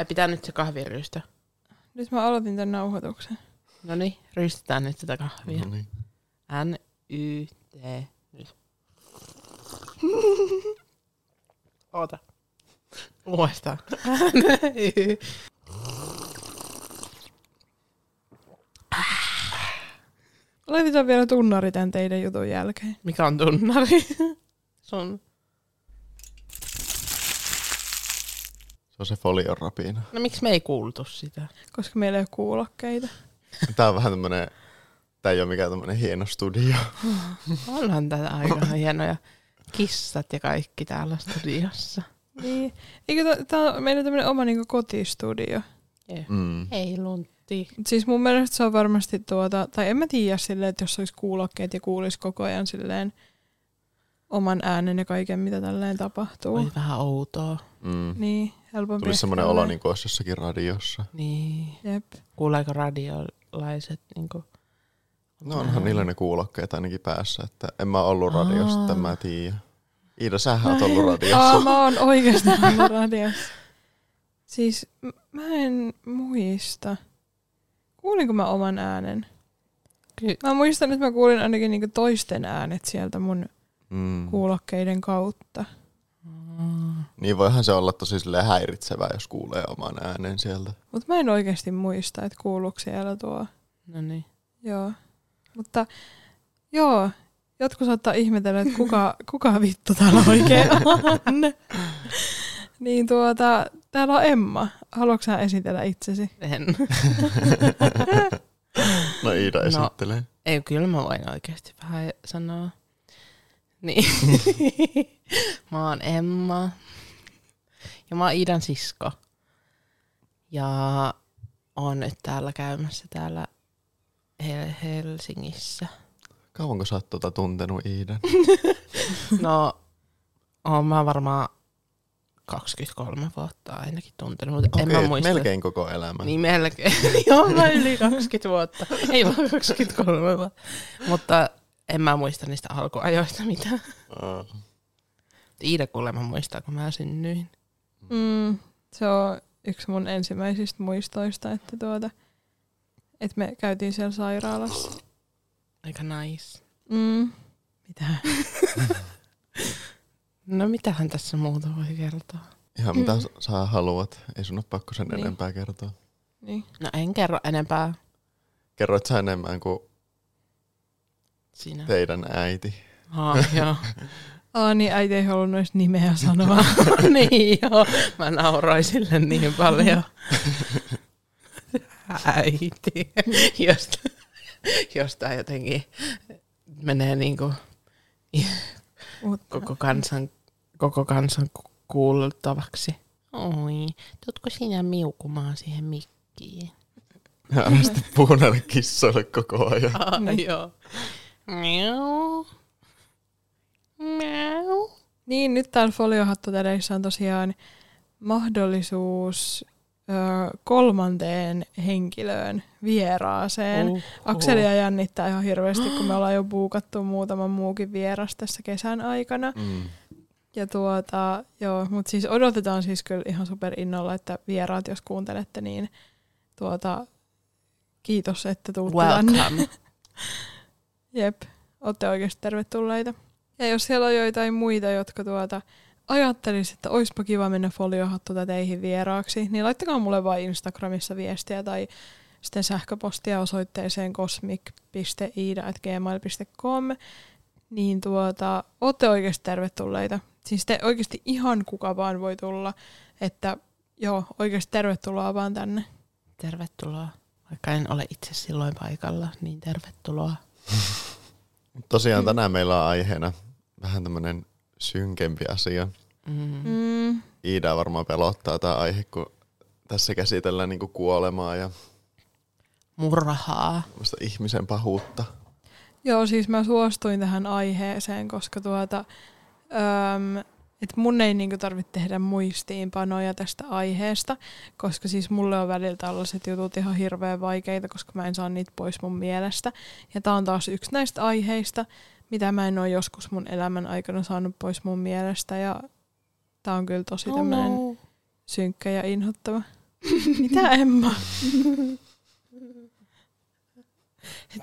Ai pitää nyt se kahvi ryystö. Nyt mä aloitin tämän nauhoituksen. No niin, ryystetään nyt sitä kahvia. No niin. N, Y, T, nyt. Oota. Uudestaan. N, Y. Laitetaan vielä tunnari tämän teidän jutun jälkeen. Mikä on tunnari? Sun. On se folion rapina. No miksi me ei kuultu sitä? Koska meillä ei ole kuulokkeita. Tää on vähän tämmönen, tää ei ole mikään tämmönen hieno studio. Onhan tätä aika hienoja kissat ja kaikki täällä studiossa. Niin. Eikö tämä on meidän tämmöinen oma niinku kotistudio? Mm. Ei luntti. Siis mun mielestä se on varmasti tuota, tai en mä tiedä silleen, että jos olisi kuulokkeet ja kuulisi koko ajan silleen oman äänen ja kaiken, mitä tälleen tapahtuu. Oli vähän outoa. Mm. Niin, helpompi. Tuli semmoinen olo niin kuin olisi jossakin radiossa. Niin. Jep. Kuuleeko radiolaiset niinku? No onhan niillä ne kuulokkeet ainakin päässä, että en mä ollut radiossa, että en mä tiedä. Iida, sähän oot ollut radiossa. Aa, mä oon oikeasti ollut radiossa. Siis m- mä en muista. Kuulinko mä oman äänen? Ky- Mä muistan, että mä kuulin ainakin niinku toisten äänet sieltä mun Mm. kuulokkeiden kautta. Niin voihan se olla tosi häiritsevää, jos kuulee oman äänen sieltä. Mutta mä en oikeasti muista, että kuuluuko siellä tuo. No niin. Joo. Mutta joo, jotkut saattaa ihmetellä, että kuka, kuka vittu täällä oikein on. niin tuota, täällä on Emma. Haluatko sä esitellä itsesi? En. No Iida No. esittelee. Ei, kyllä mä voin oikeasti vähän sanoa. Niin. mä oon Emma. Ja mä oon Iidan sisko. Ja oon nyt täällä käymässä täällä Hel- Helsingissä. Kauanko sä oot tota tuntenut Iidan? No, oon mä varmaan 23 vuotta ainakin tuntenut, mutta en mä Okei, muista. melkein koko elämä. Niin melkein. Joo, mä yli 20 vuotta. Ei vaan 23 vuotta. Mutta en mä muista niistä alkuajoista mitään. Aa. Iida kuulemma muistaa, kun mä synnyin. Mm, se on yksi mun ensimmäisistä muistoista, että tuota, että me käytiin siellä sairaalassa. Aika nice. Mm. Mitä? No mitähän tässä muuta voi kertoa? Ihan mitä Mm. mm. sä haluat. Ei sun ole pakko sen Niin. enempää kertoa. Niin. No en kerro enempää Kerroit sä enemmän kuin sinä. teidän äiti. Ah, joo. Aa, niin äiti ei halunnut edes nimeä sanoa. niin joo. Mä nauroin sille niin paljon. Äiti. Josta, josta jotenkin menee niinku Mutta koko kansan, koko kansan ku- kuultavaksi. Oi, tuutko sinä miukumaan siihen mikkiin? Älä sitten puhu näille kissoille koko ajan. Ah, Niin. joo. Miau. Miau. Niin, nyt täällä foliohattoteleissä on tosiaan mahdollisuus ö, kolmanteen henkilöön vieraaseen. Uh, Akselia jännittää ihan hirveästi, kun me ollaan jo buukattu muutama muukin vieras tässä kesän aikana. Mm. Ja tuota, joo, mutta siis odotetaan siis kyllä ihan super innolla, että vieraat, jos kuuntelette, niin tuota, kiitos, että tuutte tänne. Jep, olette oikeasti tervetulleita. Ja jos siellä on joitain muita, jotka tuota, ajattelisi, että olisipa kiva mennä foliohattu teihin vieraaksi, niin laittakaa mulle vain Instagramissa viestiä tai sitten sähköpostia osoitteeseen cosmic.iida.gmail.com niin tuota, olette oikeasti tervetulleita. Siis te oikeasti ihan kuka vaan voi tulla, että joo, oikeasti tervetuloa vaan tänne. Tervetuloa. Vaikka en ole itse silloin paikalla, niin tervetuloa. Tosiaan tänään meillä on aiheena vähän tämmönen synkempi asia. Mm. Mm, Iida varmaan pelottaa tämä aihe, kun tässä käsitellään niinku kuolemaa ja Murhaa. ihmisen pahuutta. Joo, siis mä suostuin tähän aiheeseen, koska tuota, öm, et mun ei niinku tarvitse tehdä muistiinpanoja tästä aiheesta, koska siis mulle on välillä tällaiset jutut ihan hirveän vaikeita, koska mä en saa niitä pois mun mielestä. Ja tää on taas yksi näistä aiheista, mitä mä en ole joskus mun elämän aikana saanut pois mun mielestä. Ja tää on kyllä tosi Oh tämmönen no. synkkä ja inhottava. Mitä Emma?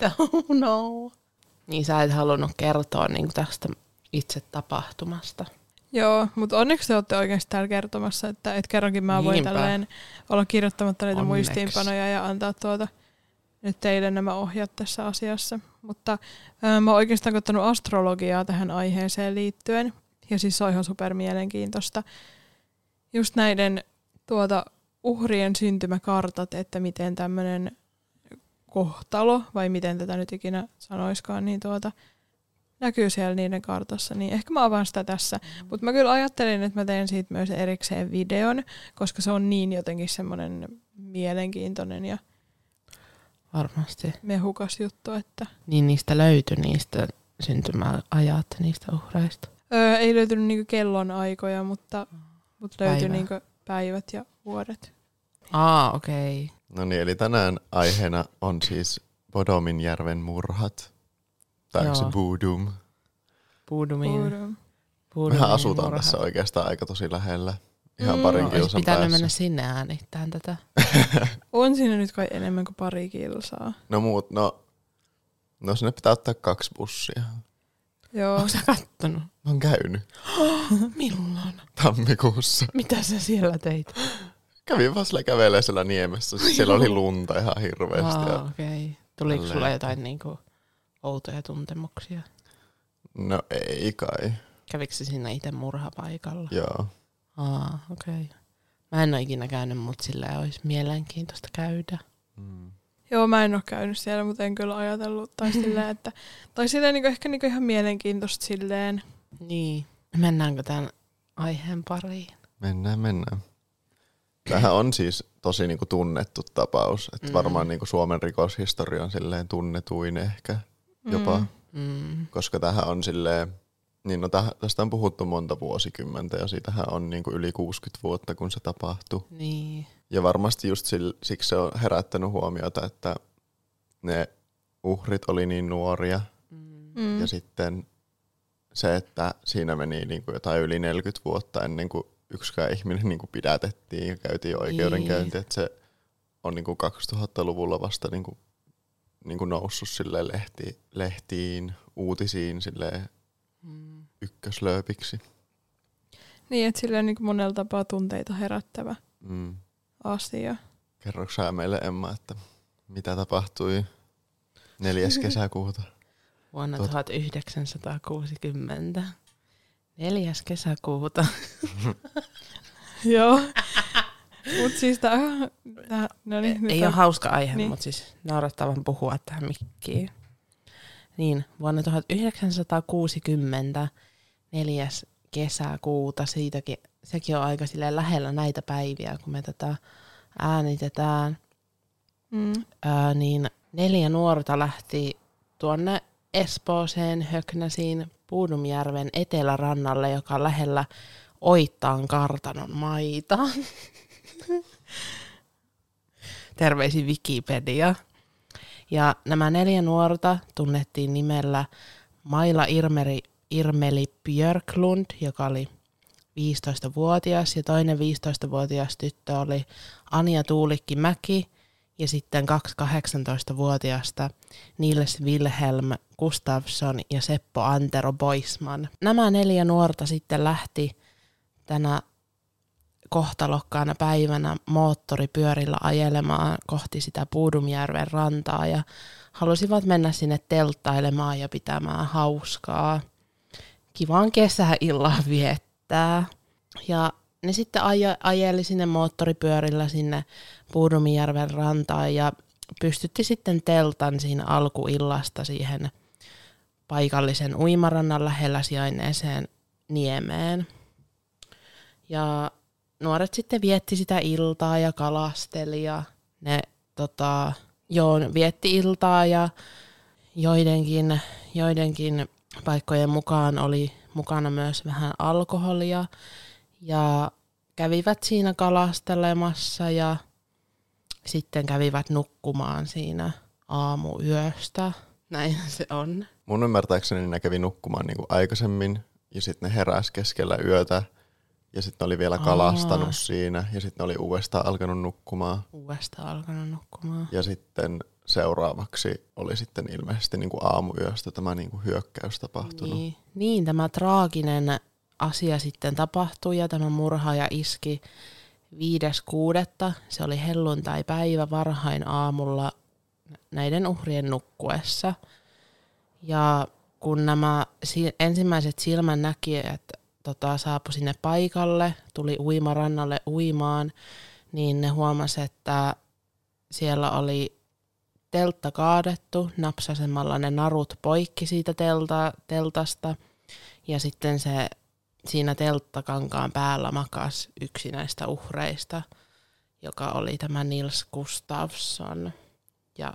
oh no. Niin sä et halunnut kertoa niin tästä itse tapahtumasta. Joo, mutta onneksi te olette oikeasti täällä kertomassa, että et kerrankin mä voin Niinpä. tälleen olla kirjoittamatta niitä Onneksi. muistiinpanoja ja antaa tuota nyt teille nämä ohjat tässä asiassa. Mutta ää, mä oon oikeastaan ottanut astrologiaa tähän aiheeseen liittyen. Ja siis se on ihan super mielenkiintoista. Just näiden tuota uhrien syntymäkartat, että miten tämmöinen kohtalo, vai miten tätä nyt ikinä sanoiskaan, niin tuota, näkyy siellä niiden kartassa, niin ehkä mä avaan sitä tässä. Mutta mä kyllä ajattelin, että mä teen siitä myös erikseen videon, koska se on niin jotenkin semmoinen mielenkiintoinen ja Varmasti. mehukas juttu, että Niin niistä löytyi niistä syntymäajat niistä uhreista. öö, ei löytynyt niinku kellon aikoja, mutta, mutta löytyi Päivä. niinku päivät ja vuodet. Aa, okei. Okay. No niin, eli tänään aiheena on siis Bodominjärven murhat. Onko se. Boodum? Puudum. puudumin Mehän asutaan murha. tässä oikeastaan aika tosi lähellä. Ihan Mm. parin No, kilsan pitänyt päässä. mennä sinne äänittämään tätä. On siinä nyt kai enemmän kuin pari kilsaa. No muut, no, no sinne pitää ottaa kaksi bussia. Joo. Onko sä kattonut? Mä oon käynyt Milloin? tammikuussa. Mitä sä siellä teit? Kävin vaan sillä kävelee siellä niemessä. Siis siellä oli lunta ihan hirveästi. Aa, Ja, okei. Okay. Tuliko sulla jotain niinku outoja tuntemuksia? no ei kai. Kävikö se siinä itse murhapaikalla? Joo. Aa, okei. Okay. Mä en ole ikinä käynyt, mutta sillä olisi mielenkiintoista käydä. Mm. Joo, mä en ole käynyt siellä, mutta en kyllä ajatellut. Tai silleen, että, tai silleen niinku, ehkä niinku ihan mielenkiintoista silleen. Niin. Mennäänkö tämän aiheen pariin? Mennään, mennään. Tämähän on siis tosi niinku tunnettu tapaus. Että Mm. varmaan niinku Suomen rikoshistorian silleen tunnetuin ehkä jopa. Mm. Mm. Koska tähän on silleen, niin no täh- tästä on puhuttu monta vuosikymmentä ja siitähän on niinku yli 60 vuotta, kun se tapahtui. Niin. Ja varmasti just sil, siksi se on herättänyt huomiota, että ne uhrit oli niin nuoria Mm. Mm. ja sitten se, että siinä meni niinku jotain yli 40 vuotta ennen kuin yksikään ihminen niinku pidätettiin ja käytiin oikeudenkäynti, että se on niinku 2000-luvulla vasta niinku, niinku noussut sille lehti, lehtiin, uutisiin silleen Mm. ykköslööpiksi. Niin, että silleen niinku monella tapaa tunteita herättävä Mm. asia. Kerroks sä meille Emma, että mitä tapahtui 4. kesäkuuta? Vuonna Tot- 1960. 4. kesäkuuta. Joo. Mut siis tää, tää no niin, Ei nyt ole hauska aihe, Niin. mutta siis naurattavan puhua tähän mikkiin. Niin, vuonna 1960, 4. kesäkuuta, siitäkin, sekin on aika lähellä näitä päiviä, kun me tätä äänitetään. Mm. Ää, niin neljä nuorta lähti tuonne Espooseen Höknäsiin Puudumjärven etelärannalle, joka on lähellä Oittaan kartanon maita. Terveisin Wikipedia. Ja nämä neljä nuorta tunnettiin nimellä Maila Irmeri, Irmeli Björklund, joka oli 15-vuotias, ja toinen 15-vuotias tyttö oli Anja Tuulikki Mäki, ja sitten kaksi 18-vuotiaasta Nils Wilhelm Gustafsson ja Seppo Antero Boisman. Nämä neljä nuorta sitten lähti tänä kohtalokkaana päivänä moottoripyörillä ajelemaan kohti sitä Puudumjärven rantaa ja halusivat mennä sinne telttailemaan ja pitämään hauskaa. Kivaan kesäillan viettää. Ja ne sitten aja, ajeli sinne moottoripyörillä sinne Puudumijärven rantaan ja pystytti sitten teltan siinä alkuillasta siihen paikallisen uimarannan lähellä sijainneeseen niemeen. Ja nuoret sitten vietti sitä iltaa ja kalasteli ja ne tota, joo, vietti iltaa ja joidenkin, joidenkin paikkojen mukaan oli mukana myös vähän alkoholia ja kävivät siinä kalastelemassa ja sitten kävivät nukkumaan siinä aamuyöstä. Näin se on. Mun ymmärtääkseni ne kävi nukkumaan niinku aikaisemmin ja sitten ne heräsi keskellä yötä Ja sitten oli vielä Aa. kalastanut siinä ja sitten oli uudestaan alkanut nukkumaan. Uudestaan alkanut nukkumaan. Ja sitten seuraavaksi oli sitten ilmeisesti niin kuin aamuyöstä tämä niin kuin hyökkäys tapahtunut. Niin, niin, tämä traaginen asia sitten tapahtui ja tämä murhaaja iski 5.6. Se oli helluntai-päivä varhain aamulla näiden uhrien nukkuessa. Ja kun nämä si- ensimmäiset silmännäkijät tota, saapui sinne paikalle, tuli uimarannalle uimaan, niin ne huomasi, että siellä oli teltta kaadettu napsasemalla ne narut poikki siitä telta, teltasta. Ja sitten se siinä telttakankaan päällä makas yksi näistä uhreista, joka oli tämä Nils Gustafsson. Ja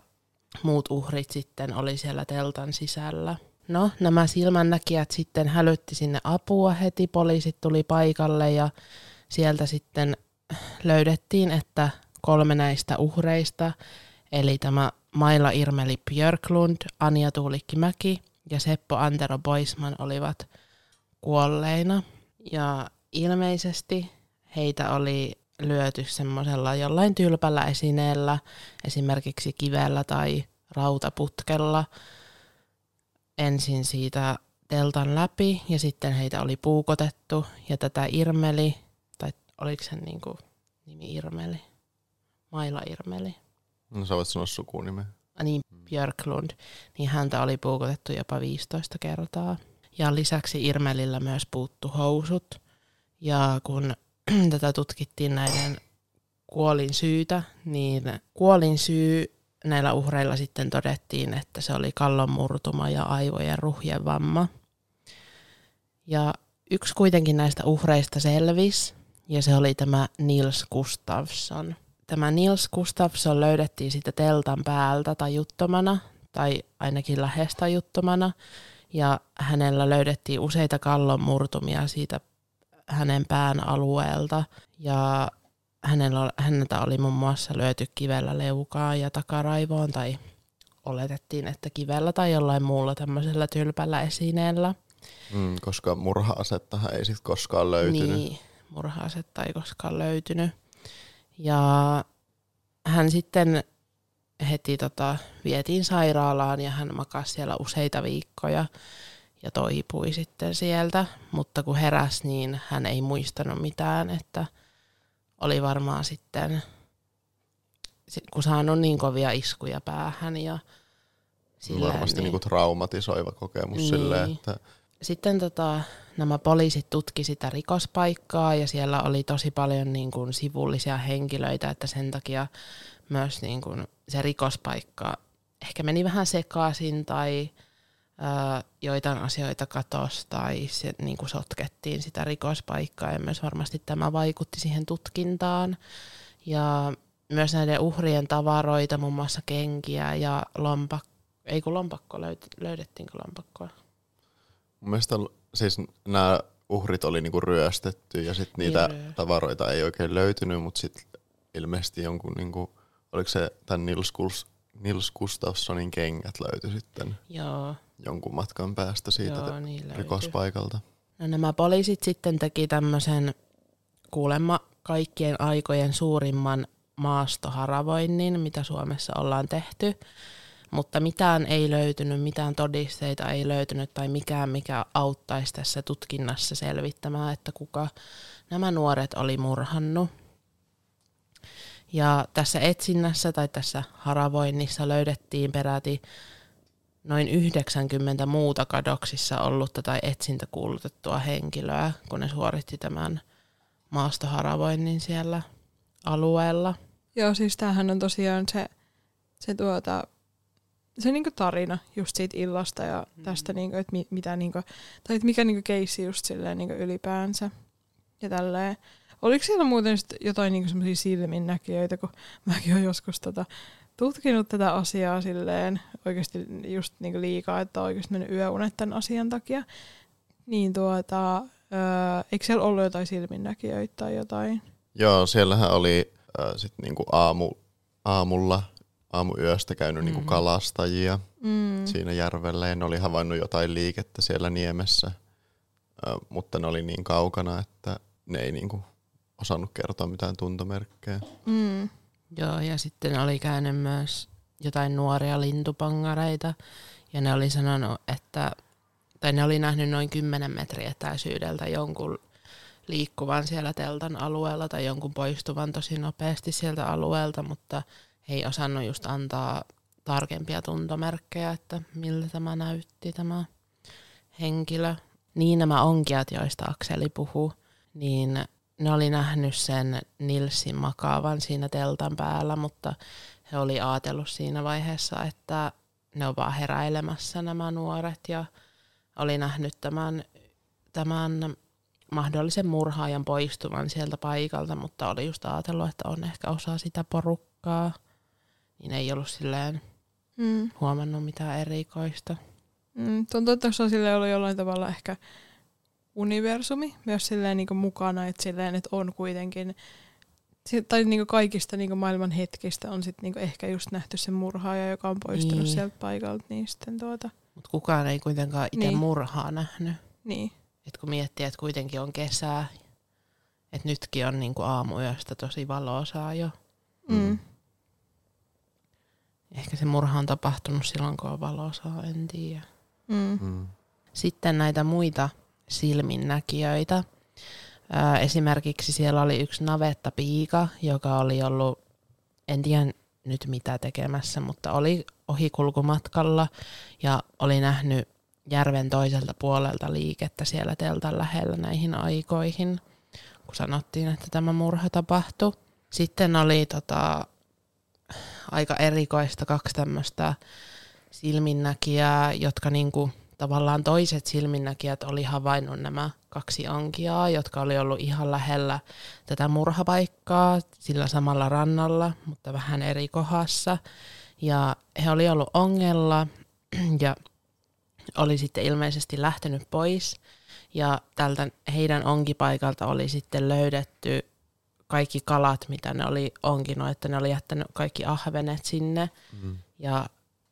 muut uhrit sitten oli siellä teltan sisällä. No, nämä silmännäkijät sitten hälytti sinne apua heti, poliisit tuli paikalle ja sieltä sitten löydettiin, että kolme näistä uhreista, eli tämä Maila Irmeli Björklund, Anja Tuulikki-Mäki ja Seppo Antero Boisman olivat kuolleina. Ja ilmeisesti heitä oli lyöty semmoisella jollain tylpällä esineellä, esimerkiksi kivellä tai rautaputkella, ensin siitä teltan läpi ja sitten heitä oli puukotettu ja tätä Irmeli, tai oliko sen niinku nimi Irmeli? Maila Irmeli. No sä voit sanoa sukunimen. Ah, niin, Björklund, niin häntä oli puukotettu jopa 15 kertaa. Ja lisäksi Irmelillä myös puuttu housut. Ja kun tätä tutkittiin näiden kuolin syytä, niin kuolin syy näillä uhreilla sitten todettiin, että se oli kallonmurtuma ja aivojen ruhjen vamma. Ja yksi kuitenkin näistä uhreista selvisi, ja se oli tämä Nils Gustafsson. Tämä Nils Gustafsson löydettiin sitten teltan päältä tajuttomana, tai ainakin lähes tajuttomana, ja hänellä löydettiin useita kallonmurtumia siitä hänen pään alueelta, ja hänellä, häneltä oli muun muassa löyty kivellä leukaan ja takaraivoon, tai oletettiin, että kivellä tai jollain muulla tämmöisellä tylpällä esineellä. Mm, koska murha-asettahan ei sitten koskaan löytynyt. Niin, murha-asetta ei koskaan löytynyt. Ja hän sitten heti tota, vietiin sairaalaan ja hän makasi siellä useita viikkoja ja toipui sitten sieltä. Mutta kun heräsi, niin hän ei muistanut mitään, että oli varmaan sitten kun saanut niin kovia iskuja päähän ja silleen, Varmasti niin, niinku traumatisoiva kokemus Niin. silleen, että sitten tota, nämä poliisit tutki sitä rikospaikkaa ja siellä oli tosi paljon niin kuin, sivullisia henkilöitä, että sen takia myös niin kuin, se rikospaikka ehkä meni vähän sekaisin tai ää, joitain asioita katosi tai se, niin kuin, sotkettiin sitä rikospaikkaa ja myös varmasti tämä vaikutti siihen tutkintaan. Ja myös näiden uhrien tavaroita, muun muassa kenkiä ja lompakko, ei kun lompakko, löyd- löydettiinkö lompakkoa? mun mielestä siis nämä uhrit oli niinku ryöstetty ja sitten niitä Niin, tavaroita ei oikein löytynyt, mutta sitten ilmeisesti jonkun, niinku, oliko se tämän Nils, Kuls, Nils Gustafssonin kengät löytyi sitten Joo, jonkun matkan päästä siitä joo niin rikospaikalta. No nämä poliisit sitten teki tämmöisen kuulemma kaikkien aikojen suurimman maastoharavoinnin, mitä Suomessa ollaan tehty, mutta mitään ei löytynyt, mitään todisteita ei löytynyt tai mikään, mikä auttaisi tässä tutkinnassa selvittämään, että kuka nämä nuoret oli murhannut. Ja tässä etsinnässä tai tässä haravoinnissa löydettiin peräti noin 90 muuta kadoksissa ollutta tai etsintäkuulutettua henkilöä, kun ne suoritti tämän maastoharavoinnin siellä alueella. Joo, siis tämähän on tosiaan se, se, tuota, se niinku tarina just siitä illasta ja tästä, niinku, että mi, mitä, niinku, tai että mikä niinku keissi just silleen niinku ylipäänsä. Ja tälleen. Oliko siellä muuten sit jotain niinku semmoisia silminnäkijöitä, kun mäkin olen joskus tota, tutkinut tätä asiaa silleen oikeasti just niinku liikaa, että on oikeasti mennyt yöunet tämän asian takia. Niin tuota, öö, eikö siellä ollut jotain silminnäkijöitä tai jotain? Joo, siellähän oli äh, sit niinku aamu, aamulla, aamuyöstä käynyt niinku Mhm. kalastajia Mm. siinä järvellä ja ne oli havainnut jotain liikettä siellä niemessä, äh, mutta ne oli niin kaukana, että ne ei niinku osannut kertoa mitään tuntomerkkejä. Mm. Joo, ja sitten oli käynyt myös jotain nuoria lintupangareita, ja ne oli sanonut, että, tai ne oli nähnyt noin 10 metriä etäisyydeltä jonkun liikkuvan siellä teltan alueella tai jonkun poistuvan tosi nopeasti sieltä alueelta, mutta he ei osannut just antaa tarkempia tuntomerkkejä, että miltä tämä näytti tämä henkilö. Niin nämä onkijat, joista Akseli puhuu, niin ne oli nähnyt sen Nilsin makaavan siinä teltan päällä, mutta he oli ajatellut siinä vaiheessa, että ne on vaan heräilemässä nämä nuoret ja oli nähnyt tämän, tämän mahdollisen murhaajan poistuvan sieltä paikalta, mutta oli just ajatellut, että on ehkä osa sitä porukkaa, niin ei ollut silleen Mm. huomannut mitään erikoista. Mm. Tuntuu, että tuossa sille oli jollain tavalla ehkä universumi myös silleen niin mukana, että, silleen, että on kuitenkin, tai niin kaikista niin maailman hetkistä on sitten niin ehkä just nähty se murhaaja, joka on poistunut Niin. niin. sieltä paikalta, niin sitten tuota, Mutta kukaan ei kuitenkaan itse Niin. murhaa nähnyt. niin. Et kun miettii, että kuitenkin on kesää, että nytkin on niinku aamuyöstä tosi valoisaa jo. Mm. Ehkä se murha on tapahtunut silloin, kun on valoisaa, en tiedä. Mm. Mm. Sitten näitä muita silminnäkijöitä. Esimerkiksi siellä oli yksi navettapiika, joka oli ollut, en tiedä nyt mitä tekemässä, mutta oli ohikulkumatkalla ja oli nähnyt järven toiselta puolelta liikettä siellä teltan lähellä näihin aikoihin, kun sanottiin, että tämä murha tapahtui. Sitten oli tota, aika erikoista kaksi tämmöistä silminnäkijää, jotka niinku, tavallaan toiset silminnäkijät oli havainnut nämä kaksi onkijaa, jotka oli ollut ihan lähellä tätä murhapaikkaa sillä samalla rannalla, mutta vähän eri kohdassa. Ja he oli ollut ongella ja oli sitten ilmeisesti lähtenyt pois. Ja tältä heidän onkipaikalta oli sitten löydetty kaikki kalat, mitä ne oli onkinut, että ne oli jättänyt kaikki ahvenet sinne Mm. ja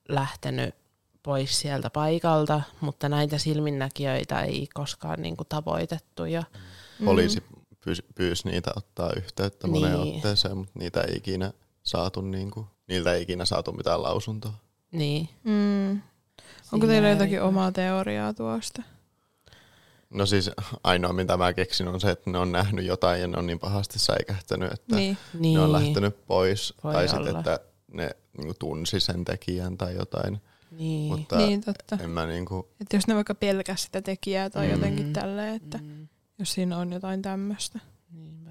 lähtenyt pois sieltä paikalta, mutta näitä silminnäkijöitä ei koskaan niin kuin tavoitettu. Ja, Mm. Poliisi pyysi, pyysi niitä ottaa yhteyttä moneen Niin. otteeseen, mutta niitä ei ikinä saatu, niinku, niiltä ei ikinä saatu mitään lausuntoa. niin, Mm. Onko siinä teillä jotakin omaa teoriaa tuosta? No siis ainoa mitä mä keksin on se, että ne on nähnyt jotain ja ne on niin pahasti säikähtänyt, että Niin. Niin, ne on lähtenyt pois. Voi tai sitten, että ne niinku tunsi sen tekijän tai jotain. Niin. Mutta Niin, totta. en mä niinku, Että jos ne vaikka pelkäs sitä tekijää tai Mm. jotenkin tälleen, että Mm, jos siinä on jotain tämmöistä. niinpä.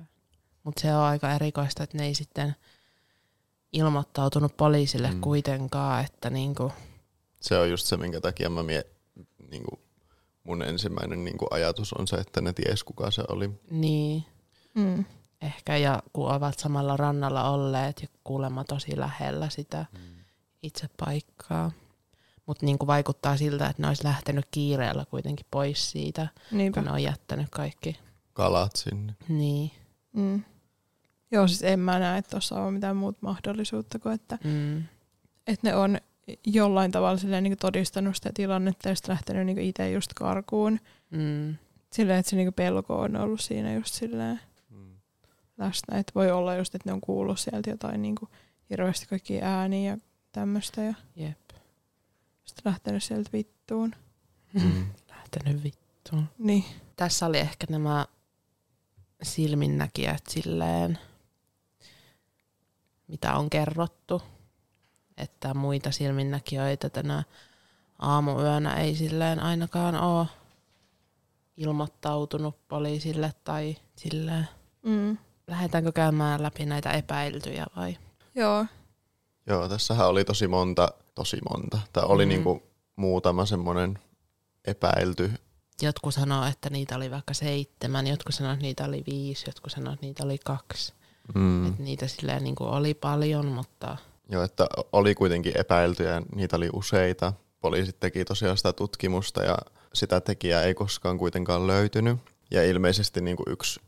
Mutta se on aika erikoista, että ne ei sitten ilmoittautunut poliisille Mm. mm. kuitenkaan, että niinku, se on just se, minkä takia mä mie, niinku, mun ensimmäinen niinku ajatus on se, että ne ties kuka se oli. niin, Mm. ehkä ja kun ovat samalla rannalla olleet ja kuulemma tosi lähellä sitä itse paikkaa. Mutta niinku vaikuttaa siltä, että ne olisi lähtenyt kiireellä kuitenkin pois siitä, Niinpä. kun ne on jättänyt kaikki. Kalat sinne. Niin. Mm. Joo, siis en mä näe, että tuossa on mitään muuta mahdollisuutta kuin, että, Mm. että ne on jollain tavalla silleen, niin todistanut sitä tilannetta ja sitten lähtenyt niin itse just karkuun. Mm. Silleen, että se niin pelko on ollut siinä just silleen Mm. läsnä. Että voi olla just, että ne on kuullut sieltä jotain niin hirveästi kaikkia ääniä ja tämmöistä ja Jep. Sitten lähtenyt sieltä vittuun. Mm. Lähtenyt vittuun. Niin. Tässä oli ehkä nämä silminnäkijät silleen, mitä on kerrottu, että muita silminnäkijöitä tänä aamuyönä ei silleen ainakaan ole ilmoittautunut poliisille tai silleen. Mm. Lähdetäänkö käymään läpi näitä epäiltyjä vai? Joo. Joo, tässähän oli tosi monta, tosi monta. Tai oli Mm. niinku muutama semmoinen epäilty. Jotkut sanoo, että niitä oli vaikka seitsemän, jotkut sanoo, että niitä oli viisi, jotkut sanoo, että niitä oli kaksi. Mm. Että niitä silleen niin kuin oli paljon, mutta Joo, että oli kuitenkin epäiltyjä, niitä oli useita. Poliisit teki tosiaan sitä tutkimusta ja sitä tekijää ei koskaan kuitenkaan löytynyt. Ja ilmeisesti niin kuin yksi,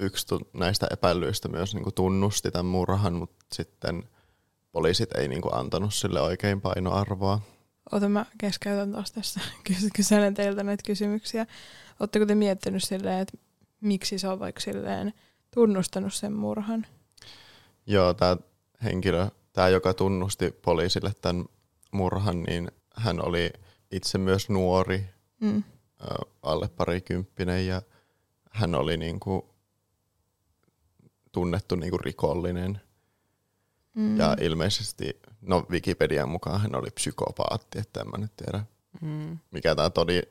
yksi näistä epäilyistä myös niin kuin tunnusti tämän murhan, mutta sitten poliisit ei niin kuin antanut sille oikein painoarvoa. Ota mä keskeytän taas tässä. Kys- Kyselen teiltä näitä kysymyksiä. Oletteko te miettinyt silleen, että miksi se on vaikka silleen tunnustanut sen murhan. Joo, tämä henkilö, tämä joka tunnusti poliisille tämän murhan, niin hän oli itse myös nuori, Mm. alle parikymppinen ja hän oli niinku tunnettu niinku rikollinen. Mm. Ja ilmeisesti, no Wikipedian mukaan hän oli psykopaatti, että en mä nyt tiedä Mm. mikä tämä todi,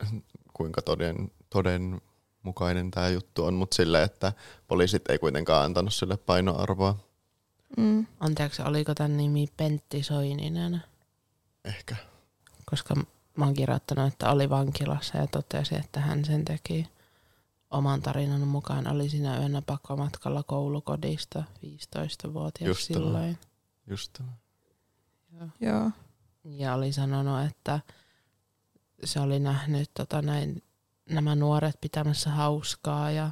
kuinka toden, todenmukainen tämä juttu on, mutta sille, että poliisit ei kuitenkaan antanut sille painoarvoa. Mm. Anteeksi, oliko tämän nimi Pentti Soininen? Ehkä. Koska mä oon kirjoittanut, että oli vankilassa ja totesi, että hän sen teki oman tarinan mukaan. Oli siinä yönä pakomatkalla koulukodista 15-vuotias Just tämä. Just tämä. Joo. Ja oli sanonut, että se oli nähnyt tota näin, nämä nuoret pitämässä hauskaa ja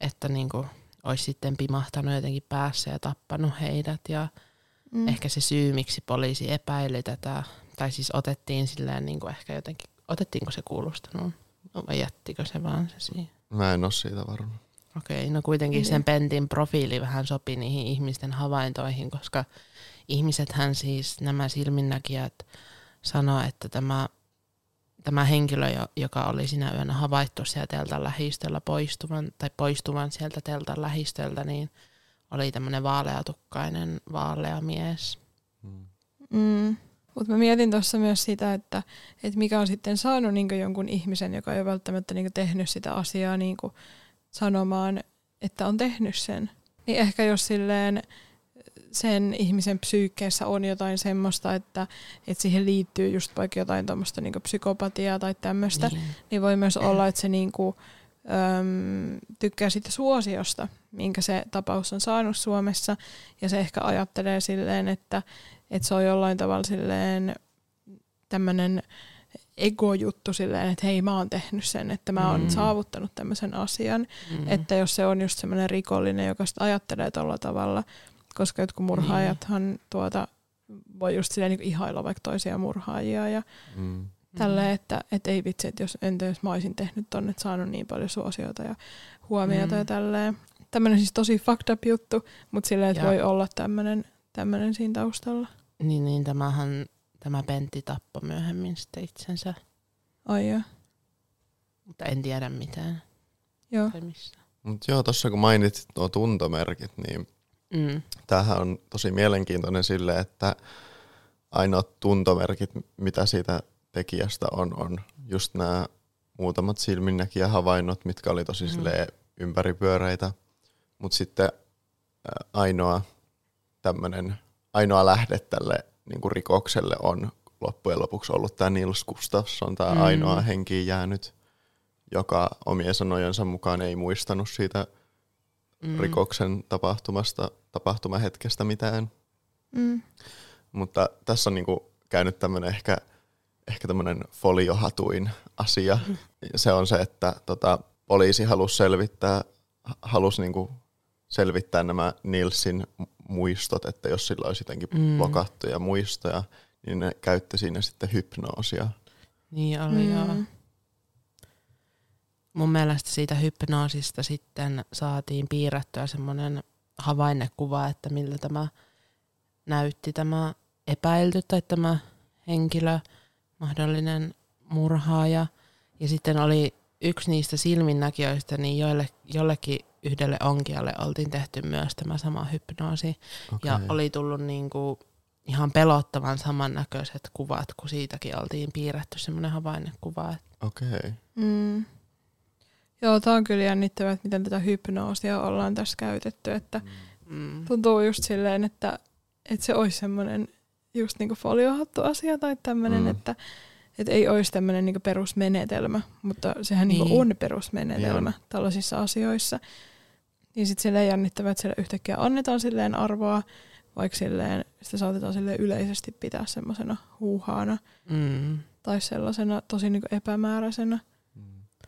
että niinku olisi sitten pimahtanut jotenkin päässä ja tappanut heidät. Ja Mm. ehkä se syy, miksi poliisi epäili tätä, tai siis otettiin silleen niinku ehkä jotenkin, otettiinko se kuulusteluun? Vai jättikö se vaan se siihen? Mä en ole siitä varma. Okei, no kuitenkin Niin. sen Pentin profiili vähän sopi niihin ihmisten havaintoihin, koska ihmisethän siis, nämä silminnäkijät, sanoo, että tämä, tämä henkilö, jo- joka oli sinä yönä havaittu sieltä teltan lähistöllä poistuvan, tai poistuvan sieltä teltan lähistöltä, niin oli tämmöinen vaaleatukkainen vaalea mies. Mm. Mm. Mutta mä mietin tuossa myös sitä, että, että mikä on sitten saanut niin jonkun ihmisen, joka ei ole välttämättä niin tehnyt sitä asiaa niin sanomaan, että on tehnyt sen. Niin ehkä jos silleen sen ihmisen psyykkeessä on jotain semmoista, että, että siihen liittyy just vaikka jotain tuommoista niin psykopatiaa tai tämmöistä, Niin. niin voi myös olla, että se niinku, äm, tykkää siitä suosiosta, minkä se tapaus on saanut Suomessa, ja se ehkä ajattelee silleen, että, että se on jollain tavalla silleen tämmöinen ego-juttu silleen, että hei mä oon tehnyt sen, että mä oon Mm. saavuttanut tämmöisen asian, Mm. että jos se on just semmoinen rikollinen, joka sitä ajattelee tuolla tavalla, koska jotkut murhaajathan tuota, voi just silleen niin ihailla vaikka toisia murhaajia ja Mm. Tälleen, että et ei vitsi, että jos, entä jos mä olisin tehnyt tonne, että saanut niin paljon suosiota ja huomiota Mm. ja tälleen. Tämmöinen siis tosi fucked up juttu, mutta silleen, että Ja- voi olla tämmöinen tämmönen siinä taustalla. Niin, niin tämähän, tämä Pentti tappoi myöhemmin sitten itsensä, Ai joo. mutta en tiedä mitään joo. tai missä. Mut joo, tuossa kun mainitsit nuo tuntomerkit, niin Mm. tämähän on tosi mielenkiintoinen sille, että ainoat tuntomerkit, mitä siitä tekijästä on, on just nämä muutamat silminnäkijähavainnot, mitkä oli tosi Mm. ympäripyöreitä. Mutta sitten ainoa tämmönen, ainoa lähde tälle niin kuin rikokselle on loppujen lopuksi ollut tämä Nils Gustafsson, tämä Mm. ainoa henkiin jäänyt, joka omien sanojensa mukaan ei muistanut siitä Mm. rikoksen tapahtumasta, tapahtumahetkestä mitään. Mm. Mutta tässä on niinku käynyt tämmöinen ehkä, ehkä tämmöinen foliohatuin asia. Se on se, että tota, poliisi halusi selvittää, halusi niinku selvittää nämä Nilsin muistot, että jos sillä olisi jotenkin Mm. blokattuja muistoja, niin ne käytti siinä sitten hypnoosia. Niin oli mm. joo. Mun mielestä siitä hypnoosista sitten saatiin piirrettyä semmoinen havainnekuva, että miltä tämä näytti tämä epäilty tai tämä henkilö, mahdollinen murhaaja. Ja sitten oli yksi niistä silminnäkijöistä, niin joille, jollekin yhdelle onkijalle oltiin tehty myös tämä sama hypnoosi. Okay. Ja oli tullut niinku ihan pelottavan samannäköiset kuvat, kun siitäkin oltiin piirretty semmoinen havainnekuva. Okei. Okay. Mm. Joo, tää on kyllä jännittävää, että miten tätä hypnoosia ollaan tässä käytetty, että mm, tuntuu just silleen, että, että se olisi semmoinen just niinku foliohattu asia tai tämmöinen, Mm. mm. että, että ei olisi tämmöinen niinku perusmenetelmä, mutta sehän niinku Niin. on perusmenetelmä Niin tällaisissa asioissa. Niin sitten silleen jännittävää, että sille yhtäkkiä annetaan silleen arvoa, vaikka silleen, sitä saatetaan silleen yleisesti pitää semmoisena huuhaana mm, tai sellaisena tosi niinku epämääräisenä. Mm.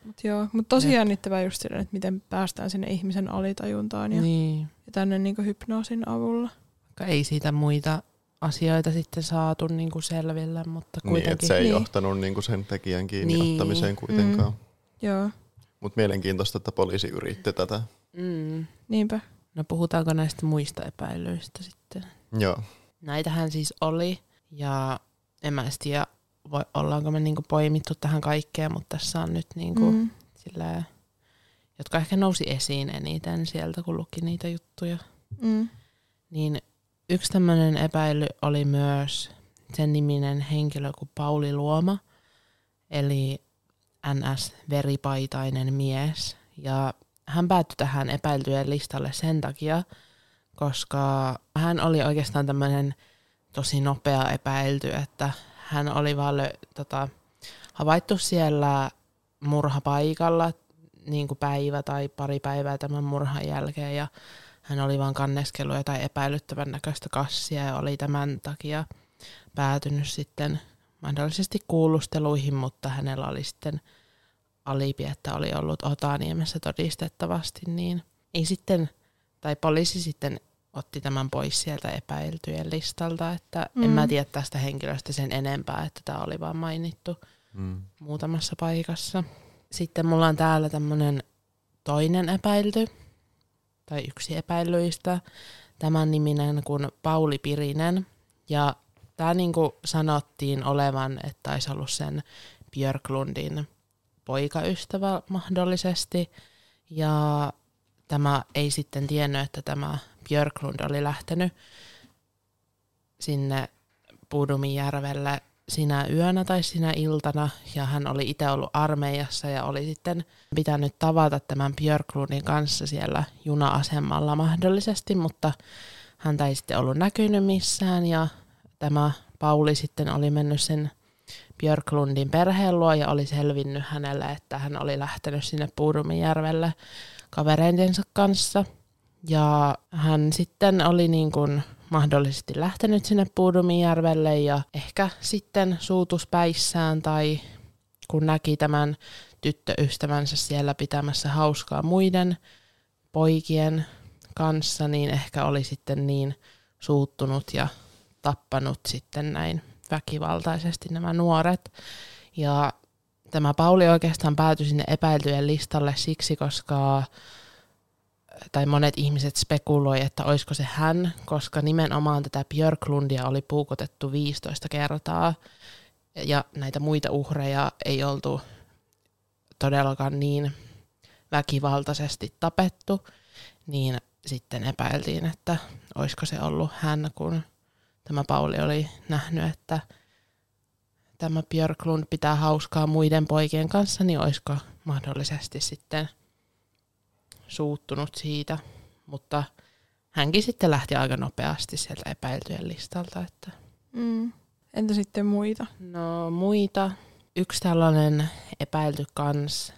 Mut joo, mut tosi Jep. jännittävää just silleen, että miten päästään sinne ihmisen alitajuntaan ja, niin. ja tänne niinku hypnoosin avulla. Vaikka ei siitä muita asioita sitten saatu niinku selville, mutta Niin, kuitenkin. että se ei Niin. johtanut niinku sen tekijän kiinni Niin. ottamiseen kuitenkaan. Joo. Mutta mielenkiintoista, että poliisi yritti tätä. Mm. Niinpä. No puhutaanko näistä muista epäilyistä sitten? Joo. Näitähän siis oli ja en mä tiedä, voi, ollaanko me niinku poimittu tähän kaikkeen, mutta tässä on nyt niinku Mm. sillä, jotka ehkä nousi esiin eniten sieltä, kun luki niitä juttuja. Mm. Niin yksi tämmöinen epäily oli myös sen niminen henkilö kuin Pauli Luoma, eli NS-veripaitainen mies. Ja hän päätyi tähän epäiltyjen listalle sen takia, koska hän oli oikeastaan tämmöinen tosi nopea epäilty, että hän oli vaan tota, havaittu siellä murhapaikalla niin kuin päivä tai pari päivää tämän murhan jälkeen ja hän oli vaan kanneskellut jotain epäilyttävän näköistä kassia ja oli tämän takia päätynyt sitten mahdollisesti kuulusteluihin, mutta hänellä oli sitten alibi, että oli ollut Otaniemessä todistettavasti, niin ei sitten, tai poliisi sitten otti tämän pois sieltä epäiltyjen listalta, että mm. en Mm. mä tiedä tästä henkilöstä sen enempää, että tämä oli vaan mainittu Mm. muutamassa paikassa. Sitten mulla on täällä tämmönen toinen epäilty, tai yksi epäilyistä, tämän niminen kuin Pauli Pirinen. Ja tämä niinku sanottiin olevan, että taisi ollut sen Björklundin poikaystävä mahdollisesti. Ja tämä ei sitten tiennyt, että tämä Björklund oli lähtenyt sinne Puudumijärvelle sinä yönä tai sinä iltana ja hän oli itse ollut armeijassa ja oli sitten pitänyt tavata tämän Björklundin kanssa siellä juna-asemalla mahdollisesti, mutta häntä ei sitten ollut näkynyt missään ja tämä Pauli sitten oli mennyt sen Björklundin perheen luo ja oli selvinnyt hänelle, että hän oli lähtenyt sinne Puudumijärvelle kavereidensa kanssa. Ja hän sitten oli niin kuin mahdollisesti lähtenyt sinne Puudumijärvelle ja ehkä sitten suutuspäissään tai kun näki tämän tyttöystävänsä siellä pitämässä hauskaa muiden poikien kanssa, niin ehkä oli sitten niin suuttunut ja tappanut sitten näin väkivaltaisesti nämä nuoret. Ja tämä Pauli oikeastaan päätyi sinne epäiltyjen listalle siksi, koska tai monet ihmiset spekuloi, että olisiko se hän, koska nimenomaan tätä Björklundia oli puukotettu 15 kertaa ja näitä muita uhreja ei oltu todellakaan niin väkivaltaisesti tapettu, niin sitten epäiltiin, että olisiko se ollut hän, kun tämä Pauli oli nähnyt, että tämä Björklund pitää hauskaa muiden poikien kanssa, niin olisiko mahdollisesti sitten suuttunut siitä, mutta hänkin sitten lähti aika nopeasti sieltä epäiltyjen listalta. Että. Mm. Entä sitten muita? No muita. Yksi tällainen epäilty kans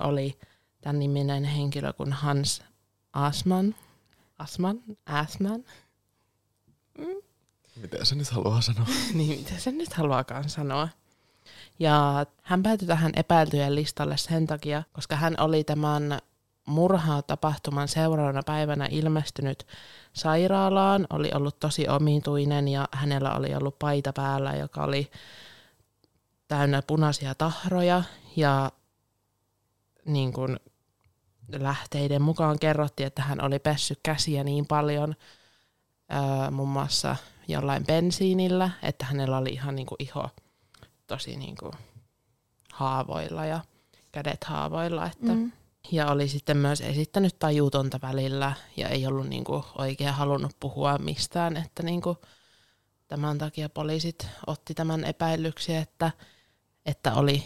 oli tämän niminen henkilö kuin Hans Asman. Asman? Asman? Mitä se nyt haluaa sanoa? niin mitä se nyt haluaakaan sanoa. Ja hän päätyi tähän epäiltyjen listalle sen takia, koska hän oli tämän murhaa tapahtuman seuraavana päivänä ilmestynyt sairaalaan, oli ollut tosi omituinen ja hänellä oli ollut paita päällä, joka oli täynnä punaisia tahroja ja niin kuin lähteiden mukaan kerrottiin, että hän oli pessy käsiä niin paljon muun muassa jollain bensiinillä, että hänellä oli ihan niin kuin iho tosi niin kuin haavoilla ja kädet haavoilla. Että. Mm. Ja oli sitten myös esittänyt tajutonta välillä ja ei ollut niin kuin oikein halunnut puhua mistään, että niin kuin tämän takia poliisit otti tämän epäilyksi, että, että oli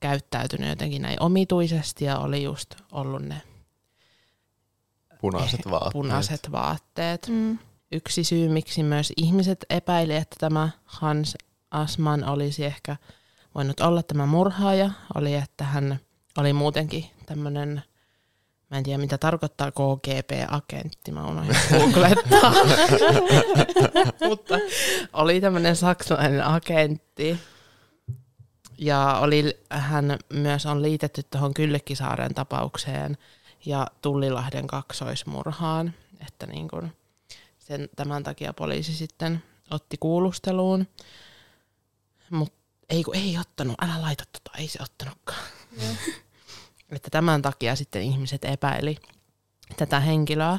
käyttäytynyt jotenkin näin omituisesti ja oli just ollut ne Punaiset vaatteet. punaiset vaatteet. Mm. Yksi syy, miksi myös ihmiset epäili, että tämä Hans Asman olisi ehkä voinut olla tämä murhaaja, oli, että hän oli muutenkin tämmöinen, mä en tiedä mitä tarkoittaa KGB-agentti, mä unohdin googlettaa, mutta oli tämmöinen saksalainen agentti, ja oli, hän myös on liitetty tuohon Kyllikkisaaren tapaukseen ja Tullilahden kaksoismurhaan, että niin kuin sen, tämän takia poliisi sitten otti kuulusteluun. Mutta ei kun ei ottanut, älä laita tota, ei se ottanutkaan. että tämän takia sitten ihmiset epäili tätä henkilöä.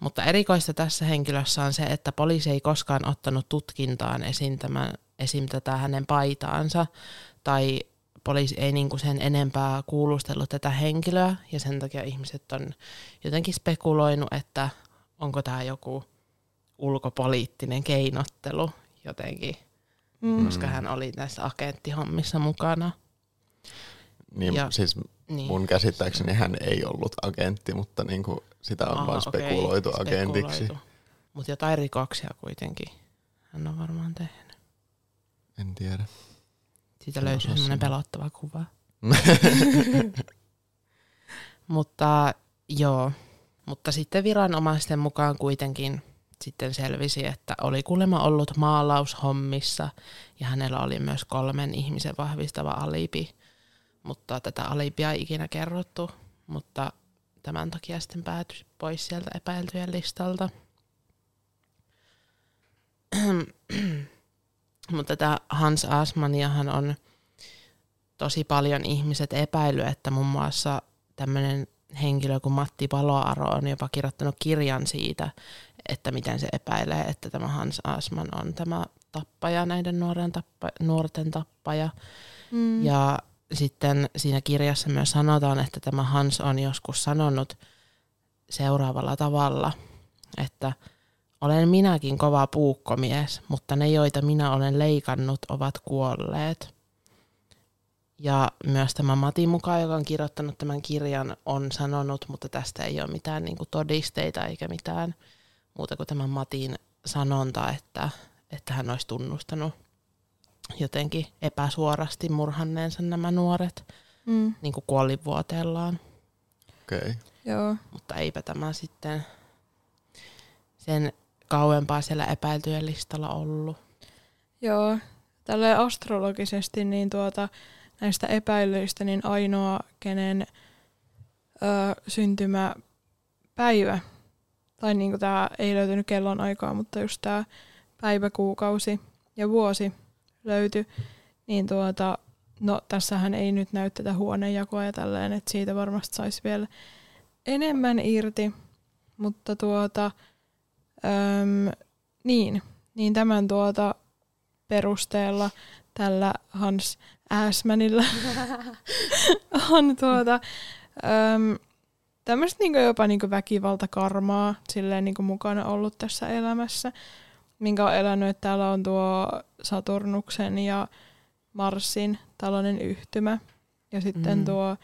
Mutta erikoista tässä henkilössä on se, että poliisi ei koskaan ottanut tutkintaan esiin, tämän, esim. tätä hänen paitaansa, tai poliisi ei niinku sen enempää kuulustellut tätä henkilöä, ja sen takia ihmiset on jotenkin spekuloinut, että onko tämä joku ulkopoliittinen keinottelu jotenkin, Mm. koska hän oli näissä agenttihommissa mukana. Niin, Ja- siis Niin. mun käsittääkseni hän ei ollut agentti, mutta niinku sitä on Aha, vaan okei, spekuloitu agentiksi. spekuloitu. Mutta jotain rikoksia kuitenkin hän on varmaan tehnyt. En tiedä. Siitä löytyy osaa semmoinen pelottava kuva. Mutta joo, mutta sitten viranomaisten mukaan kuitenkin sitten selvisi, että oli kuulemma ollut maalaushommissa ja hänellä oli myös kolmen ihmisen vahvistava alibi, mutta tätä alibia ei ikinä kerrottu, mutta tämän takia sitten päätyi pois sieltä epäiltyjen listalta. mutta tämä Hans Asmaniahan on tosi paljon ihmiset epäily, että muun muassa tämmöinen henkilö kuin Matti Paloaro on jopa kirjoittanut kirjan siitä, että miten se epäilee, että tämä Hans Asman on tämä tappaja, näiden nuoren tappa, nuorten tappaja. Mm. Ja sitten siinä kirjassa myös sanotaan, että tämä Hans on joskus sanonut seuraavalla tavalla, että olen minäkin kova puukkomies, mutta ne, joita minä olen leikannut, ovat kuolleet. Ja myös tämä Mati mukaan, joka on kirjoittanut tämän kirjan, on sanonut, mutta tästä ei ole mitään niin kuin todisteita eikä mitään muuta kuin tämän Matin sanonta, että, että hän olisi tunnustanut jotenkin epäsuorasti murhanneensa nämä nuoret Mm. niin kuin kuolinvuoteellaan. Okei. Okay. Joo. Mutta eipä tämä sitten sen kauempaa siellä epäiltyjen listalla ollut. Joo, tälle astrologisesti niin tuota, näistä epäilyistä niin ainoa, kenen ö, syntymäpäivä, tai niin tämä ei löytynyt kellon aikaa, mutta just tämä päivä, kuukausi ja vuosi löytyi, niin tuota, no tässähän ei nyt näy tätä huonejakoa ja tälleen, että siitä varmasti saisi vielä enemmän irti, mutta tuota, öm, niin, niin tämän tuota perusteella tällä Hans Äsmänillä on tuota, öm, tämmöistä niinku jopa niinku väkivaltakarmaa silleen niinku mukana ollut tässä elämässä, minkä on elänyt, että täällä on tuo Saturnuksen ja Marsin tällainen yhtymä. Ja sitten Mm. mm. tuo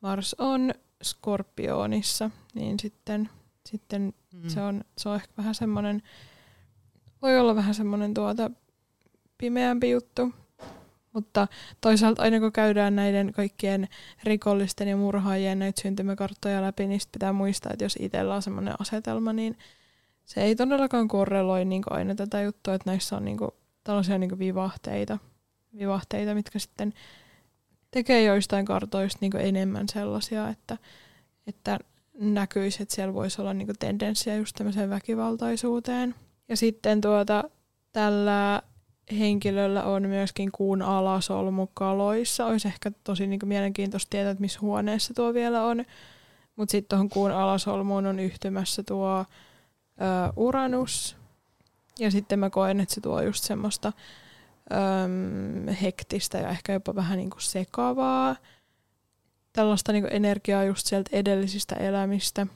Mars on Skorpionissa, niin sitten, sitten Mm. se, on, se on ehkä vähän semmoinen, voi olla vähän semmoinen tuota pimeämpi juttu. Mutta toisaalta aina kun käydään näiden kaikkien rikollisten ja murhaajien näitä syntymäkarttoja läpi, niin pitää muistaa, että jos itsellä on semmoinen asetelma, niin se ei todellakaan korreloi niin aina tätä juttua, että näissä on niin tällaisia niin vivahteita, vivahteita, mitkä sitten tekee joistain kartoista niin enemmän sellaisia, että, että näkyisi, että siellä voisi olla niin tendenssiä just tämmöiseen väkivaltaisuuteen. Ja sitten tuota, tällä henkilöllä on myöskin kuun alasolmu kaloissa. Olisi ehkä tosi niin mielenkiintoista tietää, että missä huoneessa tuo vielä on. Mutta sitten tuohon kuun alasolmuun on yhtymässä tuo ö, Uranus. Ja sitten mä koen, että se tuo just semmoista öm, hektistä ja ehkä jopa vähän niin kuin sekavaa. Tällaista niin kuin energiaa just sieltä edellisistä elämistä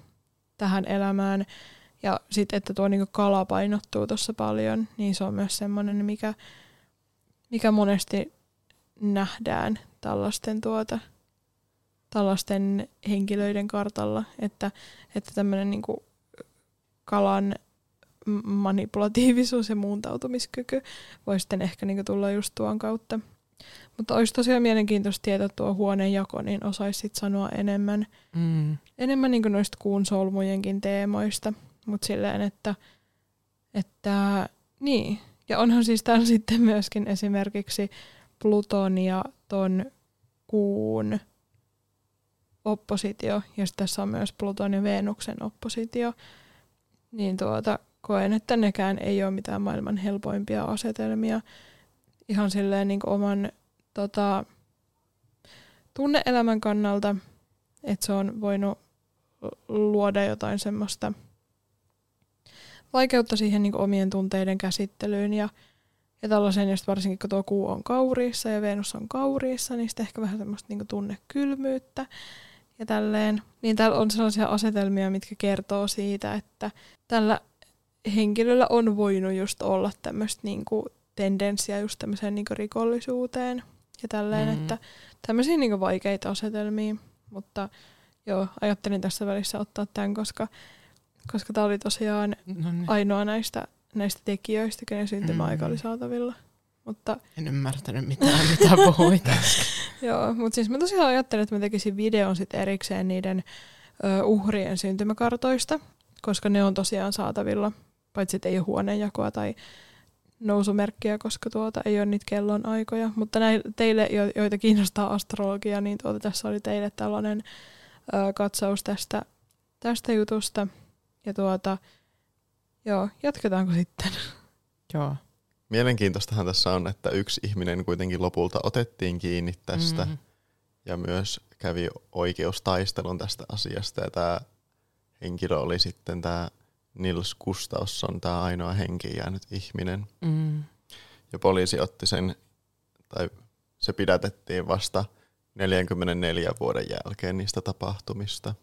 tähän elämään. Ja sitten, että tuo niinku kala painottuu tuossa paljon, niin se on myös semmoinen, mikä, mikä monesti nähdään tällaisten, tuota, tällaisten henkilöiden kartalla, että, että tämmöinen niinku kalan manipulatiivisuus ja muuntautumiskyky voi sitten ehkä niinku tulla just tuon kautta. Mutta olisi tosiaan mielenkiintoista tietää tuo huonejako, niin osaisi sit sanoa enemmän, Mm. enemmän niinku noista kuun solmujenkin teemoista. Mutta silleen, että, että niin. Ja onhan siis täällä sitten myöskin esimerkiksi Pluton ja ton kuun oppositio, ja tässä on myös Pluton ja Venuksen oppositio, niin tuota, koen, että nekään ei ole mitään maailman helpoimpia asetelmia. Ihan silleen niin oman tota, tunneelämän kannalta, että se on voinut luoda jotain semmoista vaikeutta siihen niin omien tunteiden käsittelyyn ja, ja tällaisen, ja varsinkin kun tuo kuu on kauriissa ja Venus on kauriissa, niin sitten ehkä vähän semmoista niin tunnekylmyyttä ja tälleen. Niin täällä on sellaisia asetelmia, mitkä kertoo siitä, että tällä henkilöllä on voinut just olla tämmöistä niinku tendenssiä just tämmöiseen niinku rikollisuuteen ja tälleen, mm. että tämmöisiä niinku vaikeita asetelmia, mutta joo, ajattelin tässä välissä ottaa tämän, koska koska tämä oli tosiaan no niin. ainoa näistä, näistä tekijöistä, kenen syntymäaika mm. oli saatavilla. Mutta, en ymmärtänyt mitään, mitä puhuit Joo, mutta siis mä tosiaan ajattelin, että mä tekisin videon sit erikseen niiden ö, uhrien syntymäkartoista, koska ne on tosiaan saatavilla, paitsi että ei ole huoneenjakoa tai nousumerkkiä, koska tuota ei ole niitä kellon aikoja. Mutta näille, teille, joita kiinnostaa astrologia, niin tuota, tässä oli teille tällainen ö, katsaus tästä, tästä jutusta. Ja tuota, joo, jatketaanko sitten? Joo. Mielenkiintoistahan tässä on, että yksi ihminen kuitenkin lopulta otettiin kiinni tästä mm-hmm. ja myös kävi oikeustaistelun tästä asiasta. Ja tämä henkilö oli sitten tämä Nils Gustafsson, tämä ainoa henki jäänyt ihminen. Mm. Ja poliisi otti sen, tai se pidätettiin vasta 44 vuoden jälkeen niistä tapahtumista.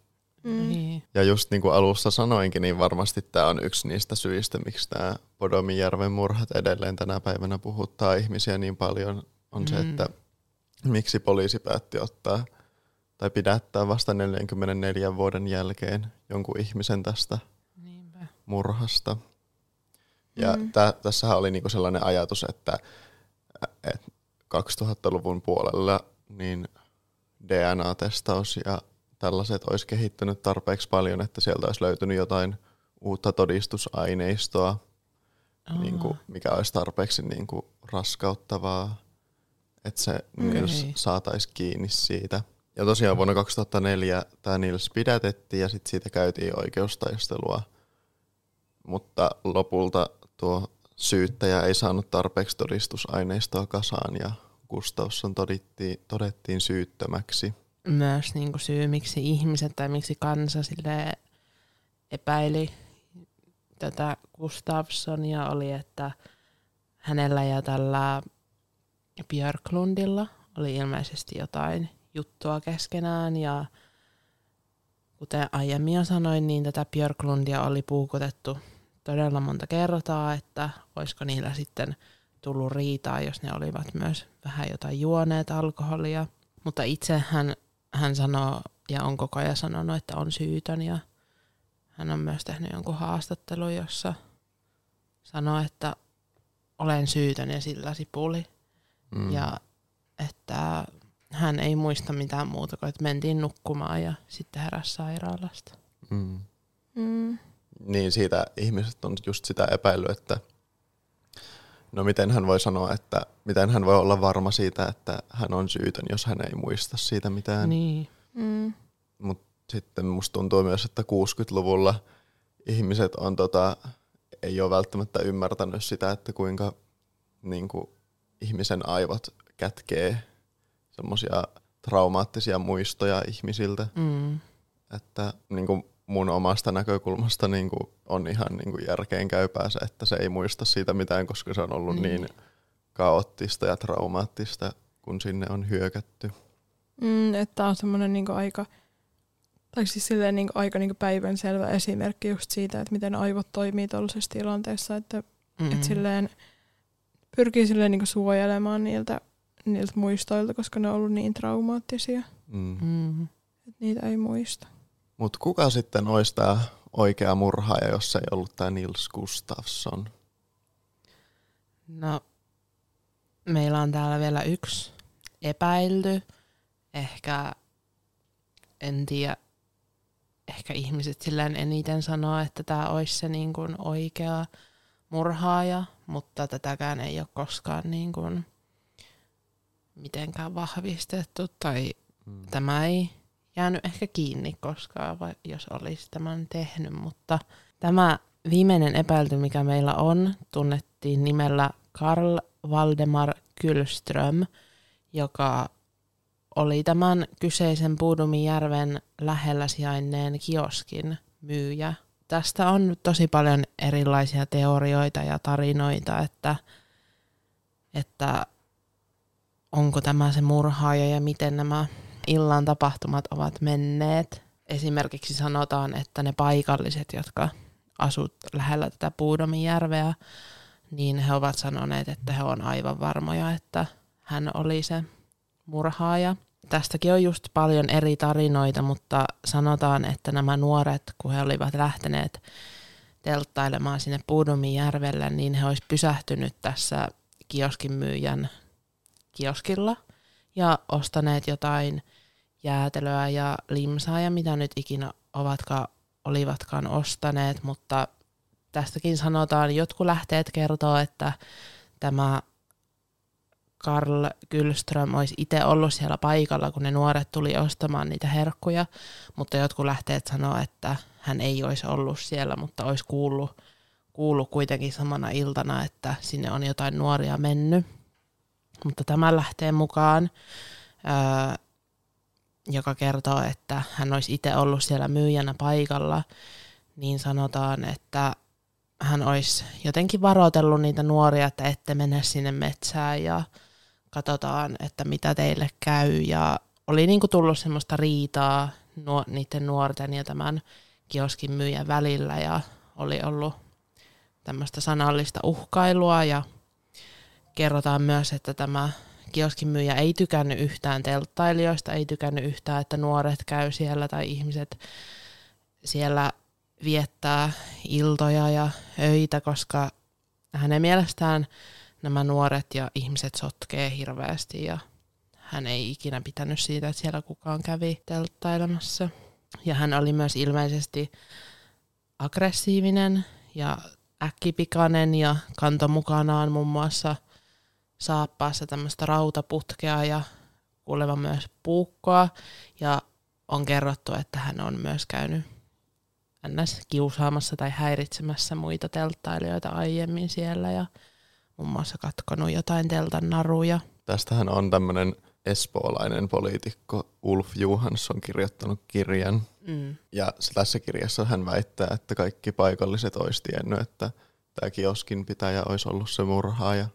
Mm. Niin. Ja just niin kuin alussa sanoinkin, niin varmasti tämä on yksi niistä syistä, miksi tämä Podomijärven murhat edelleen tänä päivänä puhuttaa ihmisiä niin paljon, on mm. se, että miksi poliisi päätti ottaa tai pidättää vasta 44 vuoden jälkeen jonkun ihmisen tästä Niinpä. murhasta. Ja mm. tä, tässähän oli niinku sellainen ajatus, että, että 2000-luvun puolella niin DNA-testaus ja tällaiset olisi kehittynyt tarpeeksi paljon, että sieltä olisi löytynyt jotain uutta todistusaineistoa, niin kuin, mikä olisi tarpeeksi niin kuin, raskauttavaa, että se okay. Nils saataisiin kiinni siitä. Ja tosiaan vuonna 2004 tämä Nils pidätettiin ja sitten siitä käytiin oikeustaistelua, mutta lopulta tuo syyttäjä ei saanut tarpeeksi todistusaineistoa kasaan ja Gustafsson todettiin, todettiin syyttömäksi myös niin kuin syy, miksi ihmiset tai miksi kansa sille epäili tätä Gustafssonia oli, että hänellä ja tällä Björklundilla oli ilmeisesti jotain juttua keskenään ja kuten aiemmin jo sanoin, niin tätä Björklundia oli puukotettu todella monta kertaa, että olisiko niillä sitten tullut riitaa, jos ne olivat myös vähän jotain juoneet alkoholia. Mutta itse hän sanoo ja on koko ajan sanonut, että on syytön ja hän on myös tehnyt jonkun haastattelun, jossa sanoo, että olen syytön ja sillä sipuli. Mm. Ja että hän ei muista mitään muuta kuin, että mentiin nukkumaan ja sitten heräsi sairaalasta. Mm. Mm. Niin siitä ihmiset on just sitä epäily, että no miten hän voi sanoa, että miten hän voi olla varma siitä, että hän on syytön, jos hän ei muista siitä mitään. Niin. Mm. Mutta sitten musta tuntuu myös, että 60-luvulla ihmiset on tota, ei ole välttämättä ymmärtänyt sitä, että kuinka niin kuin, ihmisen aivot kätkee semmoisia traumaattisia muistoja ihmisiltä. Mm. Että niin kuin, mun omasta näkökulmasta niin kuin on ihan niin kuin järkeen käypää se, että se ei muista siitä mitään, koska se on ollut niin, niin kaoottista ja traumaattista, kun sinne on hyökätty. Mm, että on semmoinen niin aika, tai siis silleen niin aika niin päivän selvä esimerkki just siitä, että miten aivot toimii tuollaisessa tilanteessa, että mm-hmm. et silleen pyrkii silleen niin suojelemaan niiltä, niiltä muistoilta, koska ne on ollut niin traumaattisia. Mm. Mm-hmm. Että niitä ei muista. Mutta kuka sitten olisi tämä oikea murhaaja, jos ei ollut tämä Nils Gustafsson? No, meillä on täällä vielä yksi epäilty. Ehkä, en tiedä, ehkä ihmiset silleen eniten sanoo, että tämä olisi se niin kuin oikea murhaaja, mutta tätäkään ei ole koskaan niin kuin mitenkään vahvistettu tai mm. tämä ei jäänyt ehkä kiinni koskaan, vai jos olisi tämän tehnyt, mutta tämä viimeinen epäilty, mikä meillä on, tunnettiin nimellä Karl Valdemar Kylström, joka oli tämän kyseisen Puudumin järven lähellä sijainneen kioskin myyjä. Tästä on tosi paljon erilaisia teorioita ja tarinoita, että, että onko tämä se murhaaja ja miten nämä illan tapahtumat ovat menneet. Esimerkiksi sanotaan, että ne paikalliset, jotka asut lähellä tätä Puudomin järveä, niin he ovat sanoneet, että he on aivan varmoja, että hän oli se murhaaja. Tästäkin on just paljon eri tarinoita, mutta sanotaan, että nämä nuoret, kun he olivat lähteneet telttailemaan sinne Puudomin järvelle, niin he olisivat pysähtynyt tässä kioskin myyjän kioskilla ja ostaneet jotain jäätelöä ja limsaa ja mitä nyt ikinä ovatkaan, olivatkaan ostaneet, mutta tästäkin sanotaan, jotkut lähteet kertoo, että tämä Karl Gylström olisi itse ollut siellä paikalla, kun ne nuoret tuli ostamaan niitä herkkuja, mutta jotkut lähteet sanoo, että hän ei olisi ollut siellä, mutta olisi kuullut, kuullut kuitenkin samana iltana, että sinne on jotain nuoria mennyt. Mutta tämä lähtee mukaan, joka kertoo, että hän olisi itse ollut siellä myyjänä paikalla, niin sanotaan, että hän olisi jotenkin varoitellut niitä nuoria, että ette mene sinne metsään ja katsotaan, että mitä teille käy. Ja oli niinku tullut semmoista riitaa nuo, niiden nuorten ja tämän kioskin myyjän välillä ja oli ollut tämmöistä sanallista uhkailua ja kerrotaan myös, että tämä kioskin myyjä ei tykännyt yhtään telttailijoista, ei tykännyt yhtään, että nuoret käy siellä tai ihmiset siellä viettää iltoja ja öitä, koska hänen mielestään nämä nuoret ja ihmiset sotkee hirveästi ja hän ei ikinä pitänyt siitä, että siellä kukaan kävi telttailemassa. Ja hän oli myös ilmeisesti aggressiivinen ja äkkipikainen ja kanto mukanaan muun muassa saappaassa tämmöistä rautaputkea ja kuulemma myös puukkoa. Ja on kerrottu, että hän on myös käynyt ns. kiusaamassa tai häiritsemässä muita telttailijoita aiemmin siellä ja muun muassa katkonut jotain teltan naruja. Tästähän on tämmöinen espoolainen poliitikko Ulf Johansson kirjoittanut kirjan. Mm. Ja tässä kirjassa hän väittää, että kaikki paikalliset olisi tiennyt, että tämä kioskin pitäjä olisi ollut se murhaaja.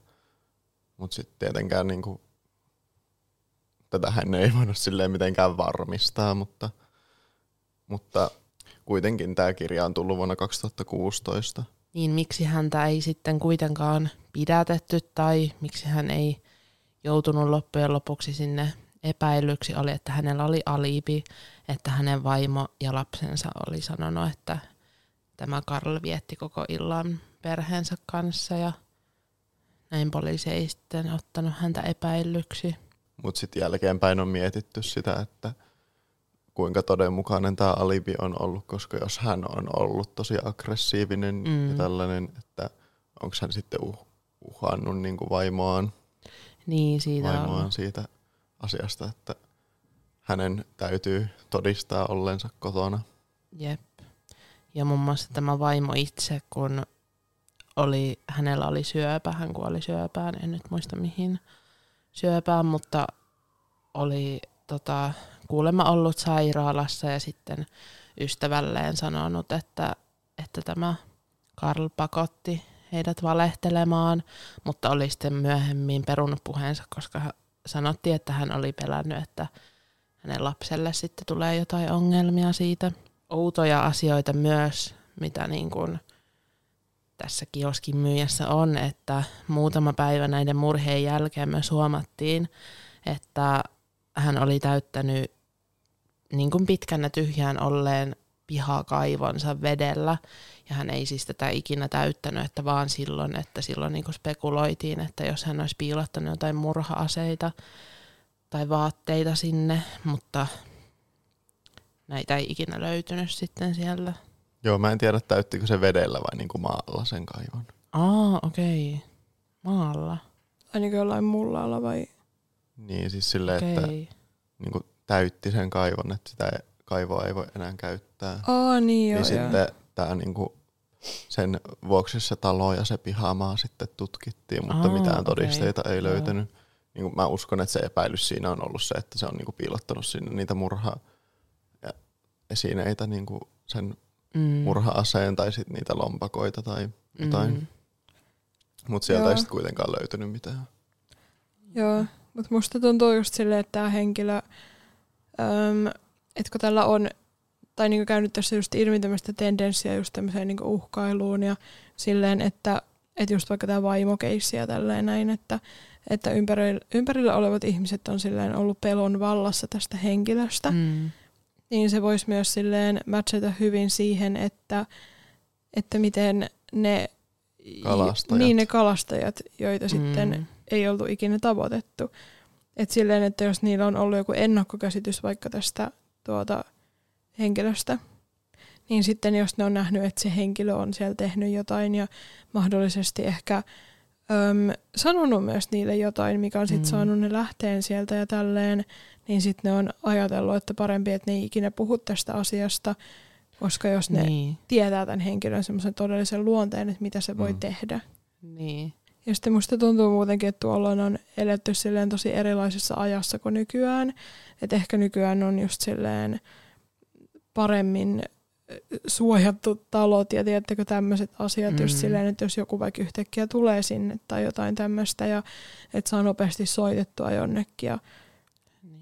Mutta sitten tietenkään niinku, tätä hän ei voinut silleen mitenkään varmistaa, mutta, mutta kuitenkin tämä kirja on tullut vuonna 2016. Niin miksi häntä ei sitten kuitenkaan pidätetty tai miksi hän ei joutunut loppujen lopuksi sinne epäilyksi oli, että hänellä oli alibi, että hänen vaimo ja lapsensa oli sanonut, että tämä Karl vietti koko illan perheensä kanssa ja näin poliisi ei sitten ottanut häntä epäillyksi. Mutta sitten jälkeenpäin on mietitty sitä, että kuinka todenmukainen tämä alibi on ollut, koska jos hän on ollut tosi aggressiivinen mm. ja tällainen, että onko hän sitten uh, uhannut niin kuin vaimoaan, Niin, siitä vaimoaan on. siitä asiasta, että hänen täytyy todistaa ollensa kotona. Jep. Ja muun muassa tämä vaimo itse, kun oli, hänellä oli syöpä, hän kuoli syöpään, en nyt muista mihin syöpään, mutta oli tota, kuulemma ollut sairaalassa ja sitten ystävälleen sanonut, että, että tämä Karl pakotti heidät valehtelemaan, mutta oli sitten myöhemmin perunut puheensa, koska sanottiin, että hän oli pelännyt, että hänen lapselle sitten tulee jotain ongelmia siitä. Outoja asioita myös, mitä niin kuin tässä kioskin myyjässä on, että muutama päivä näiden murheen jälkeen myös huomattiin, että hän oli täyttänyt niin kuin pitkänä tyhjään olleen pihakaivonsa vedellä. Ja hän ei siis tätä ikinä täyttänyt, että vaan silloin, että silloin niin kuin spekuloitiin, että jos hän olisi piilottanut jotain murha-aseita tai vaatteita sinne, mutta näitä ei ikinä löytynyt sitten siellä. Joo, mä en tiedä täyttikö se vedellä vai niin kuin maalla sen kaivon. Aa, okei. Okay. Maalla. Ai niin kuin jollain mullalla vai? Niin siis silleen, Okei. että Okay. niin kuin täytti sen kaivon, että sitä kaivoa ei voi enää käyttää. Aa niin joo, niin joo. sitten tää niinku, sen vuoksi se talo ja se pihamaa sitten tutkittiin, mutta Aa, mitään okei. todisteita ei Joo. löytynyt. niin kuin mä uskon, että se epäilys siinä on ollut se, että se on niin kuin piilottanut sinne niitä murhaa ja esineitä niin kuin sen Mm. murha-aseen tai sitten niitä lompakoita tai jotain. Mm. Mutta sieltä Joo. ei sitten kuitenkaan löytynyt mitään. Joo, mutta musta tuntuu just silleen, että tämä henkilö, äm, että kun tällä on, tai niinku käynyt tässä just ilmi tämmöistä tendenssiä just tämmöiseen niinku uhkailuun ja silleen, että, että just vaikka tämä vaimokeissi ja tälleen näin, että, että ympärillä, ympärillä olevat ihmiset on silleen ollut pelon vallassa tästä henkilöstä, mm. Niin se voisi myös silleen matchata hyvin siihen, että, että miten ne Kalastajat. Niin, ne kalastajat, joita sitten Mm. ei oltu ikinä tavoitettu. Et silleen, että jos niillä on ollut joku ennakkokäsitys vaikka tästä tuota henkilöstä, niin sitten jos ne on nähnyt, että se henkilö on siellä tehnyt jotain ja mahdollisesti ehkä öm, sanonut myös niille jotain, mikä on sitten Mm. saanut ne lähteen sieltä ja tälleen, niin sitten ne on ajatellut, että parempi, että ne ei ikinä puhu tästä asiasta, koska jos ne Niin. tietää tämän henkilön semmoisen todellisen luonteen, että mitä se voi Mm. tehdä. Niin. Ja sitten musta tuntuu muutenkin, että tuolla on eletty silleen tosi erilaisessa ajassa kuin nykyään. Että ehkä nykyään on just silleen paremmin suojattu talot ja tiedättekö tämmöiset asiat mm. just silleen, että jos joku vaikka yhtäkkiä tulee sinne tai jotain tämmöistä ja että saa nopeasti soitettua jonnekin ja,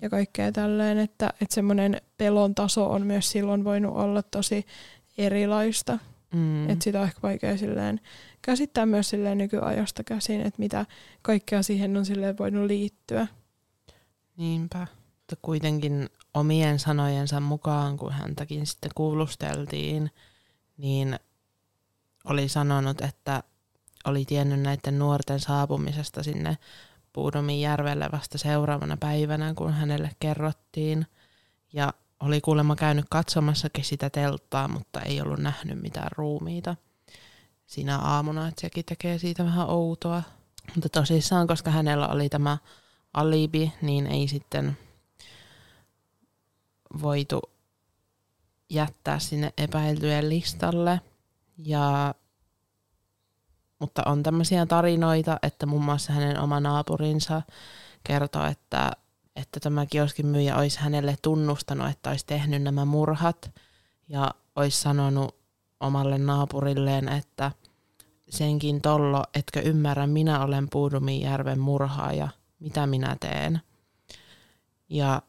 ja kaikkea tälleen, että, että semmoinen pelon taso on myös silloin voinut olla tosi erilaista. Mm. Mm. Että sitä on ehkä vaikea silleen käsittää myös silleen nykyajasta käsin, että mitä kaikkea siihen on silleen voinut liittyä. Niinpä. Mutta kuitenkin omien sanojensa mukaan, kun häntäkin sitten kuulusteltiin, niin oli sanonut, että oli tiennyt näiden nuorten saapumisesta sinne Puudomin järvelle vasta seuraavana päivänä, kun hänelle kerrottiin. Ja oli kuulemma käynyt katsomassakin sitä telttaa, mutta ei ollut nähnyt mitään ruumiita siinä aamuna, että sekin tekee siitä vähän outoa. Mutta tosissaan, koska hänellä oli tämä alibi, niin ei sitten voitu jättää sinne epäiltyjen listalle. Ja, mutta on tämmöisiä tarinoita, että muun muassa hänen oma naapurinsa kertoo, että, että tämä kioskin myyjä olisi hänelle tunnustanut, että olisi tehnyt nämä murhat ja olisi sanonut omalle naapurilleen, että senkin tollo, etkö ymmärrä, minä olen Puudumijärven murhaaja, mitä minä teen. Ja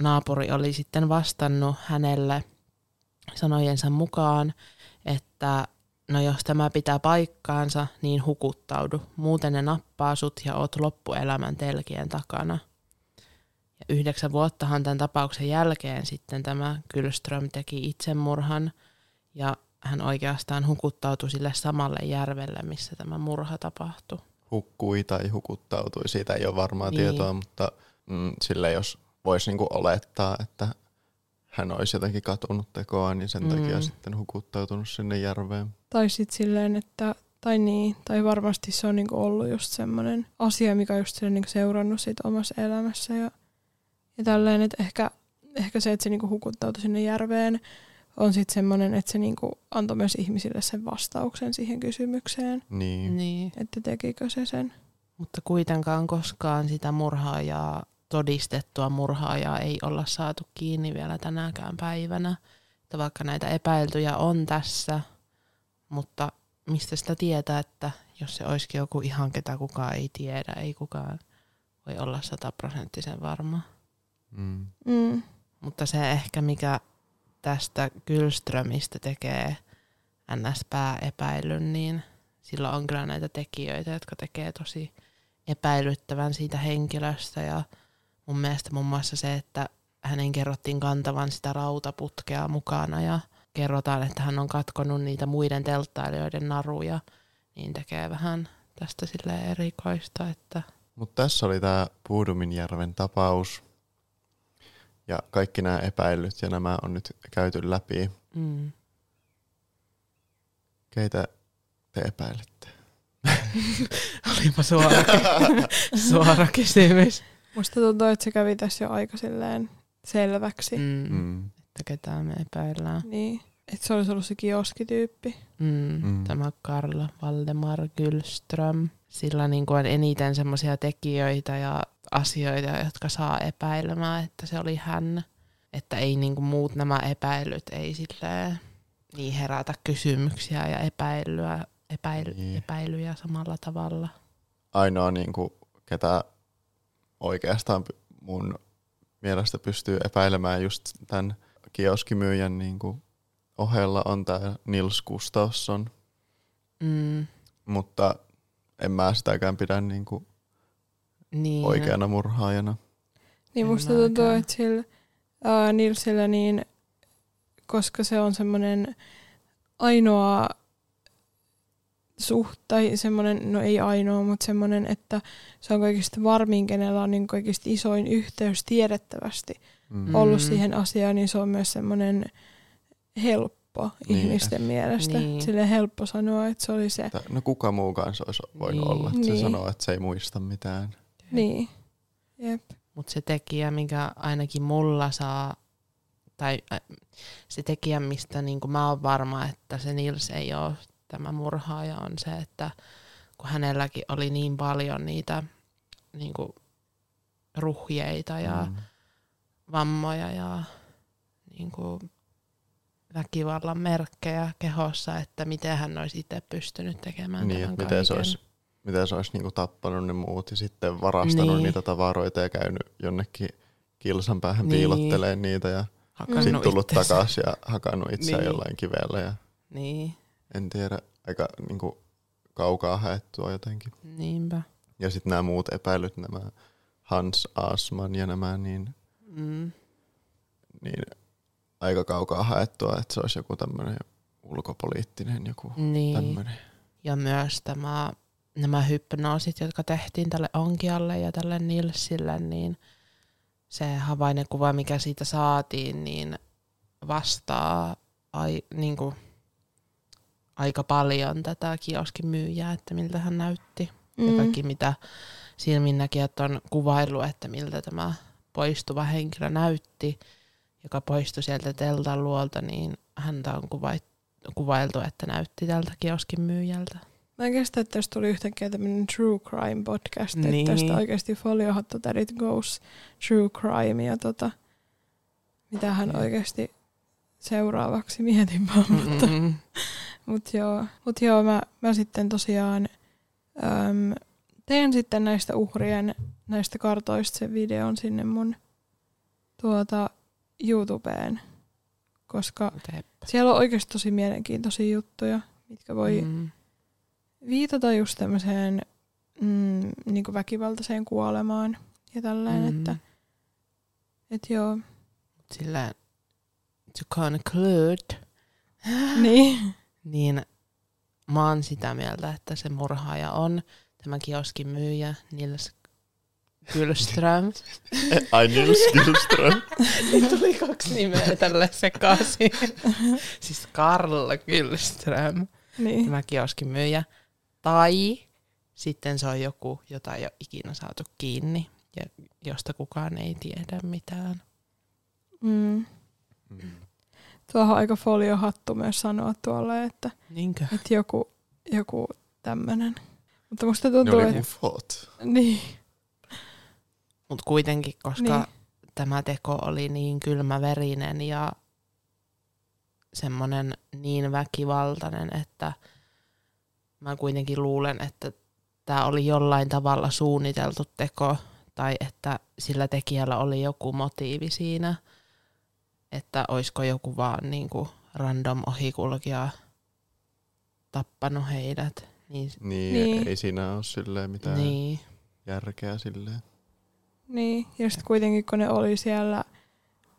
naapuri oli sitten vastannut hänelle sanojensa mukaan, että no jos tämä pitää paikkaansa, niin hukuttaudu. Muuten ne nappaa sut ja oot loppuelämän telkien takana. Ja yhdeksän vuottahan tämän tapauksen jälkeen sitten tämä Kylström teki itsemurhan ja hän oikeastaan hukuttautui sille samalle järvelle, missä tämä murha tapahtui. Hukkui tai hukuttautui, siitä ei ole varmaa Niin. tietoa, mutta mm, sille jos voisi niinku olettaa, että hän olisi jotenkin katunut tekoa, niin sen Mm. takia sitten hukuttautunut sinne järveen. Tai sitten silleen, että tai niin, tai varmasti se on niinku ollut just semmoinen asia, mikä on just silleen niinku seurannut sit omassa elämässä ja, ja tälleen, että ehkä, ehkä se, että se niinku hukuttautui sinne järveen, on sitten semmoinen, että se niinku antoi myös ihmisille sen vastauksen siihen kysymykseen, Niin. Niin. että tekikö se sen. Mutta kuitenkaan koskaan sitä murhaajaa, todistettua murhaajaa ei olla saatu kiinni vielä tänäkään päivänä. Että vaikka näitä epäiltyjä on tässä, mutta mistä sitä tietää, että jos se olisikin joku ihan ketä kukaan ei tiedä, ei kukaan voi olla sataprosenttisen varma. Mm. Mm. Mutta se ehkä mikä tästä Gylströmistä tekee ns. pääepäilyn, niin sillä on kyllä näitä tekijöitä, jotka tekee tosi epäilyttävän siitä henkilöstä ja mun mielestä muun muassa se, että hänen kerrottiin kantavan sitä rautaputkea mukana ja kerrotaan, että hän on katkonut niitä muiden telttailijoiden naruja, niin tekee vähän tästä sille erikoista, että Mutta tässä oli tämä Puuduminjärven tapaus. Ja kaikki nämä epäilyt ja nämä on nyt käyty läpi. mm, Keitä te epäilette? olipa suora, suora kysymys. Musta tuntuu, että se kävi tässä jo aika silleen selväksi. Mm. Mm. Mm. Että ketään me epäillään. Niin. että se olisi ollut se kioskityyppi. Mm, Mm. Tämä Karl Valdemar Gyllström. Sillä niin kuin on eniten semmoisia tekijöitä ja asioita, jotka saa epäilemään, että se oli hän. Että ei niin kuin muut nämä epäilyt ei silleen niin herätä kysymyksiä ja epäilyä, epäily, Niin. epäilyjä samalla tavalla. Ainoa, niin kuin, ketä oikeastaan mun mielestä pystyy epäilemään just tämän kioskimyyjän niin kuin, ohella on tämä Nils Gustafsson, Mm, mutta en mä sitäkään pidä niin kuin, niin. oikeana murhaajana. Niin En musta tuntuu, että sillä ää, Nilsillä niin, koska se on semmoinen ainoa suht, tai semmoinen, no ei ainoa, mutta semmoinen, että se on kaikista varmin, kenellä on niin kaikista isoin yhteys tiedettävästi Mm. ollut Mm. siihen asiaan, niin se on myös semmoinen helppo Niin. ihmisten mielestä. Niin. Sille helppo sanoa, että se oli se. Että, no kuka muu kanssa olisi voinut Niin. olla, että se Niin. sanoo, että se ei muista mitään. Niin. Jep. Mutta se tekijä, mikä ainakin mulla saa, tai äh, se tekijä, mistä niin mä oon varma, että se Nils ei ole tämä murhaaja, on se, että kun hänelläkin oli niin paljon niitä niin kuin, ruhjeita ja Mm. vammoja ja niin kuin, väkivallan merkkejä kehossa, että miten hän olisi itse pystynyt tekemään Niin, tämän miten se olisi, miten se olisi niinku tappanut ne muut ja sitten varastanut Niin. niitä tavaroita ja käynyt jonnekin kilsan päähän Niin. piilottelee niitä ja sitten tullut takaisin ja hakannut itseään Niin. jollain kivellä ja Niin, en tiedä, aika niinku kaukaa haettua jotenkin. niinpä. Ja sitten nämä muut epäilyt, nämä Hans Asman ja nämä, niin, Mm. niin aika kaukaa haettua, että se olisi joku tämmöinen ulkopoliittinen joku Niin. tämmöinen. Ja myös tämä, nämä hypnoosit, jotka tehtiin tälle Onkialle ja tälle Nilsille, niin se havainnekuva, mikä siitä saatiin, niin vastaa ai, niin kuin, aika paljon tätä kioskin myyjää, että miltä hän näytti. Mm. Ja kaikki mitä silminnäkijät on kuvailu, että miltä tämä poistuva henkilö näytti, joka poistui sieltä teltan luolta, niin häntä on kuvailtu, että näytti tältä kioskin myyjältä. Mä en kestä, että tästä tuli yhtäkkiä tämmöinen true crime podcast, niin. Niin. että tästä oikeasti foliohattu that it goes true crime ja tota, mitä hän Jep. oikeasti seuraavaksi mietin vaan, mutta, Mm-mm. Mut joo, mut joo mä, mä sitten tosiaan äm, teen sitten näistä uhrien, näistä kartoista sen videon sinne mun tuota YouTubeen, koska Teep. siellä on oikeasti tosi mielenkiintoisia juttuja, mitkä voi Mm. viitata just tämmöiseen mm, niin väkivaltaiseen kuolemaan ja tälleen, Mm. että et joo, Sillä to conclude, niin, niin mä oon sitä mieltä, että se murhaaja on tämä kioskin myyjä Nils Gyllström. Ai Nils Gyllström. Niin tuli kaksi nimeä tälle sekaisin. siis Karl Gyllström, niin, tämä kioskin myyjä. Tai sitten se on joku, jota ei ole ikinä saatu kiinni ja josta kukaan ei tiedä mitään. mm. Mm. Tuohon aika foliohattu myös sanoa tuolle, että, Niinkö? että joku, joku tämmönen. Mutta musta Ne tuntuu, oli että ufot. niin, Mutta kuitenkin, koska niin. tämä teko oli niin kylmäverinen ja semmoinen niin väkivaltainen, että mä kuitenkin luulen, että tämä oli jollain tavalla suunniteltu teko tai että sillä tekijällä oli joku motiivi siinä, että olisiko joku vaan niin kuin random ohikulkija tappanut heidät. Niin, Niin, Niin. ei siinä ole silleen mitään niin. järkeä silleen. niin. Ja sitten kuitenkin kun ne oli siellä,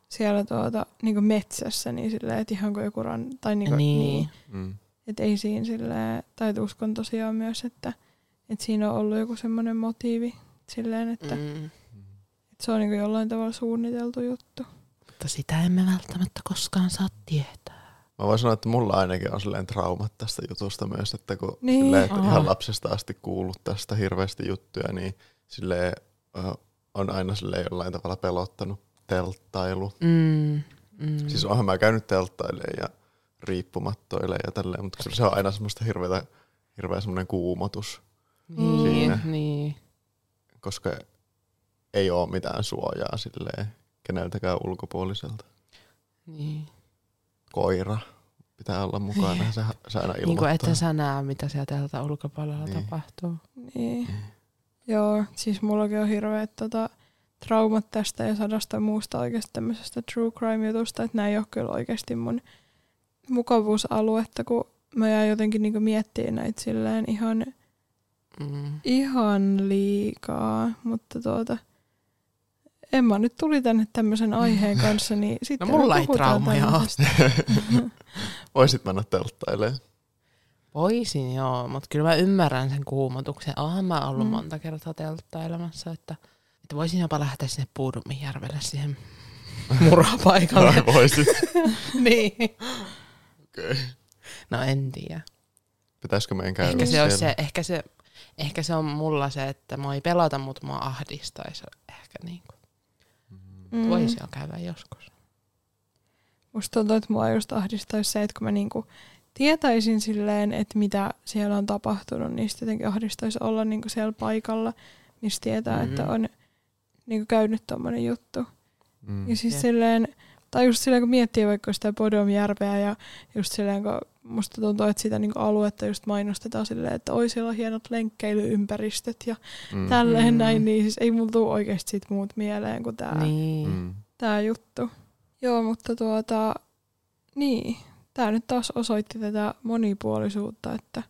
siellä tuota, niin metsässä, niin silleen, että ihan kuin joku ran, tai niin, kuin, niin. niin Mm. Että ei siinä silleen, tai uskon tosiaan myös, että, että siinä on ollut joku semmoinen motiivi silleen, että, mm. Mm. että se on niin jollain tavalla suunniteltu juttu. Mutta sitä emme välttämättä koskaan saa tietää. Mä voin sanoa, että mulla ainakin on silleen traumat tästä jutusta myös, että kun Niin. silleen, että ihan lapsesta asti kuullut tästä hirveästi juttuja, niin silleen, on aina silleen jollain tavalla pelottanut telttailu. Mm. Mm. Siis onhan mä käynyt telttailemaan ja riippumattoille ja tälleen, mutta se on aina semmoista hirveä, hirveä semmoinen kuumotus, Niin, Siinä. niin. koska ei ole mitään suojaa silleen keneltäkään ulkopuoliselta. niin. Koira pitää olla mukana ja se, se aina ilmoittaa. Niin kuin että sä näe, mitä siellä tältä ulkopuolella Niin. tapahtuu. Niin. Joo, siis mullakin on hirveät tota, traumat tästä ja sadasta muusta oikeasti tämmöisestä true crime-jutusta, että nämä ei ole kyllä oikeasti mun mukavuusaluetta, kun mä jäin jotenkin niinku miettimään näitä silleen ihan, Mm. ihan liikaa, mutta tuota, Emma nyt tuli tänne tämmöisen aiheen kanssa, niin sitten No mulla ei puhutaan traumaja ole. tämmöisestä. Voisit mennä telttailemaan. Voisin joo, mutta kyllä mä ymmärrän sen kuumotuksen. Oonhan mä ollut Mm. monta kertaa telttailemassa, että, että voisin jopa lähteä sinne Puudumijärvelle siihen murhapaikalle. Voisit. niin. Okay. No en tiedä. Pitäisikö meidän käydä Ehkä se, siellä? olisi se, ehkä, se, ehkä se on mulla se, että mua ei pelota, mutta mua ahdistaisi. Ehkä niin kuin. Mm. Voisi jo käydä joskus. Musta tuntuu, että mua just ahdistaisi se, että kun mä niinku tietäisin silleen, että mitä siellä on tapahtunut, niin sitten jotenkin ahdistaisi olla niinku siellä paikalla, missä tietää, Mhm. että on niinku käynyt tommonen juttu. Mm. Ja siis Jep. silleen, tai just silleen kun miettii vaikka sitä Podomjärveä ja just silleen kun musta tuntuu, että sitä niinku aluetta just mainostetaan silleen, että oi siellä on hienot lenkkeilyympäristöt ja Mm. tälleen Mm. näin, niin siis ei mulla tuu oikeasti sit muut mieleen kuin tää Niin. Mm. tämä juttu. Joo, mutta tuota, niin, tämä nyt taas osoitti tätä monipuolisuutta, että,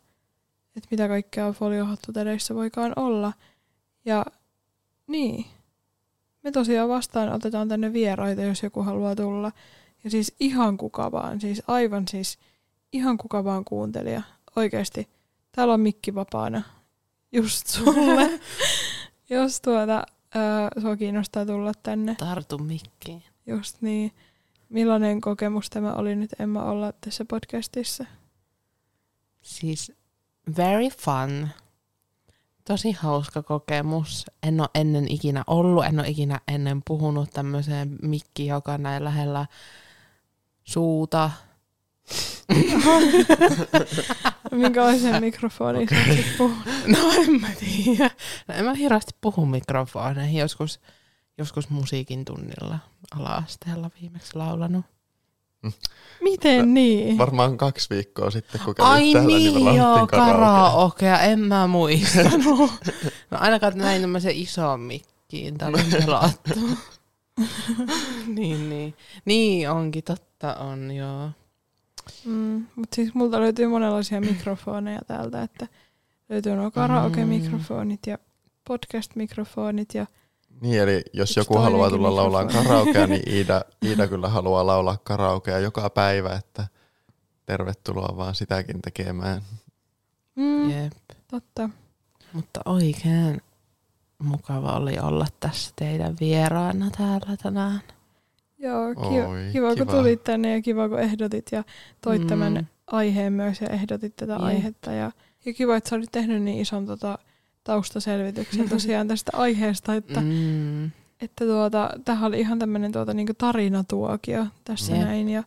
että mitä kaikkea foliohattuteleissä voikaan olla. Ja niin, me tosiaan vastaan otetaan tänne vieraita, jos joku haluaa tulla. Ja siis ihan kuka vaan, siis aivan siis ihan kuka vaan kuuntelija. Oikeasti, täällä on mikki vapaana just sulle. jos tuota, ää, sua kiinnostaa tulla tänne. Tartu mikkiin. Just niin. Millainen kokemus tämä oli nyt Emma olla tässä podcastissa? Siis very fun. Tosi hauska kokemus. En ole ennen ikinä ollut, en ole ikinä ennen puhunut tämmöiseen mikki, joka on näin lähellä suuta. Minkälaisen mikrofonin okay. puhut? No en mä tiedä. No, en mä hirveästi puhu mikrofoneihin. Joskus, joskus musiikin tunnilla ala-asteella viimeksi laulanut. Miten niin? Varmaan kaksi viikkoa sitten, kun kävit Ai täällä, niin, niin joo, karaokea. en mä muistanut. No ainakaan näin tämmöisen ison mikkiin, täällä on pelattu. niin, niin. Niin onkin, totta on, joo. Mm, Mutta siis multa löytyy monenlaisia mikrofoneja täältä, että löytyy nuo karaoke-mikrofonit ja podcast-mikrofonit ja Niin, eli jos Yksi joku haluaa tulla laulaan mikrofoni. karaokea, niin Iida, Iida kyllä haluaa laulaa karaokea joka päivä, että tervetuloa vaan sitäkin tekemään. mm, Jep. totta. Mutta oikein mukava oli olla tässä teidän vieraana täällä tänään. Joo, kiva, Oi, kiva, kun kiva. tulit tänne ja kiva kun ehdotit ja toit Mm. tämän aiheen myös ja ehdotit tätä Jep. aihetta. Ja, ja kiva, että sä olit tehnyt niin ison tota, taustaselvityksen tosiaan tästä aiheesta, että, Mm. että tuota, tähän oli ihan tämmöinen tuota, niin tarinatuokio tässä Jep. näin. Ja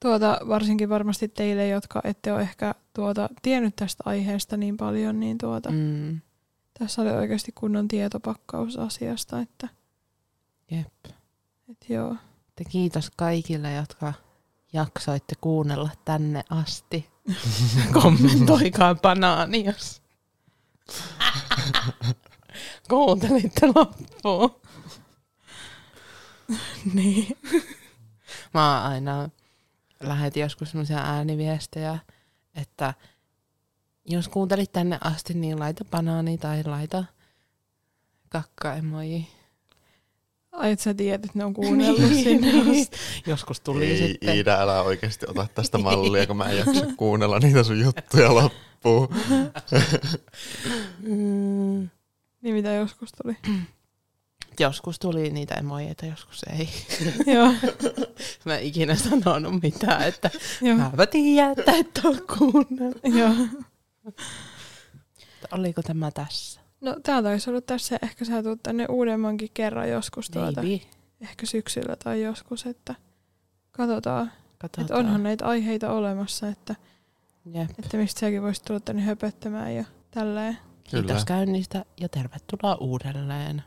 tuota, varsinkin varmasti teille, jotka ette ole ehkä tuota, tiennyt tästä aiheesta niin paljon, niin tuota, mm. Tässä oli oikeasti kunnon tietopakkaus asiasta. Että, Jep. et joo. Te kiitos kaikille, jotka jaksoitte kuunnella tänne asti. Kommentoikaa banaani, jos kuuntelitte loppuun. niin. Mä oon aina lähetin joskus semmoisia ääniviestejä, että jos kuuntelit tänne asti, niin laita banaani tai laita kakka-emoji. Ai, et sä tiedät, että ne on kuunnellut sinne asti. Joskus tuli Ei, sitten. Iida, älä oikeasti ota tästä mallia, kun mä en jaksa kuunnella niitä sun juttuja loppuun. Mm, Niin mitä joskus tuli. joskus tuli niitä emojeita, joskus ei. Joo. Mä en ikinä sanonut mitään, että mä tiedän, että et ole kuunnellut. Joo. Oliko tämä tässä? No tää taisi olla tässä. Ehkä sä tulet tänne uudemmankin kerran joskus tuota. Maybe. Ehkä syksyllä tai joskus, että katsotaan. Katsotaan. Että onhan näitä aiheita olemassa, että, Jep. että mistä säkin voisit tulla tänne höpöttämään ja tälleen. Kyllä. Kiitos käynnistä ja tervetuloa uudelleen.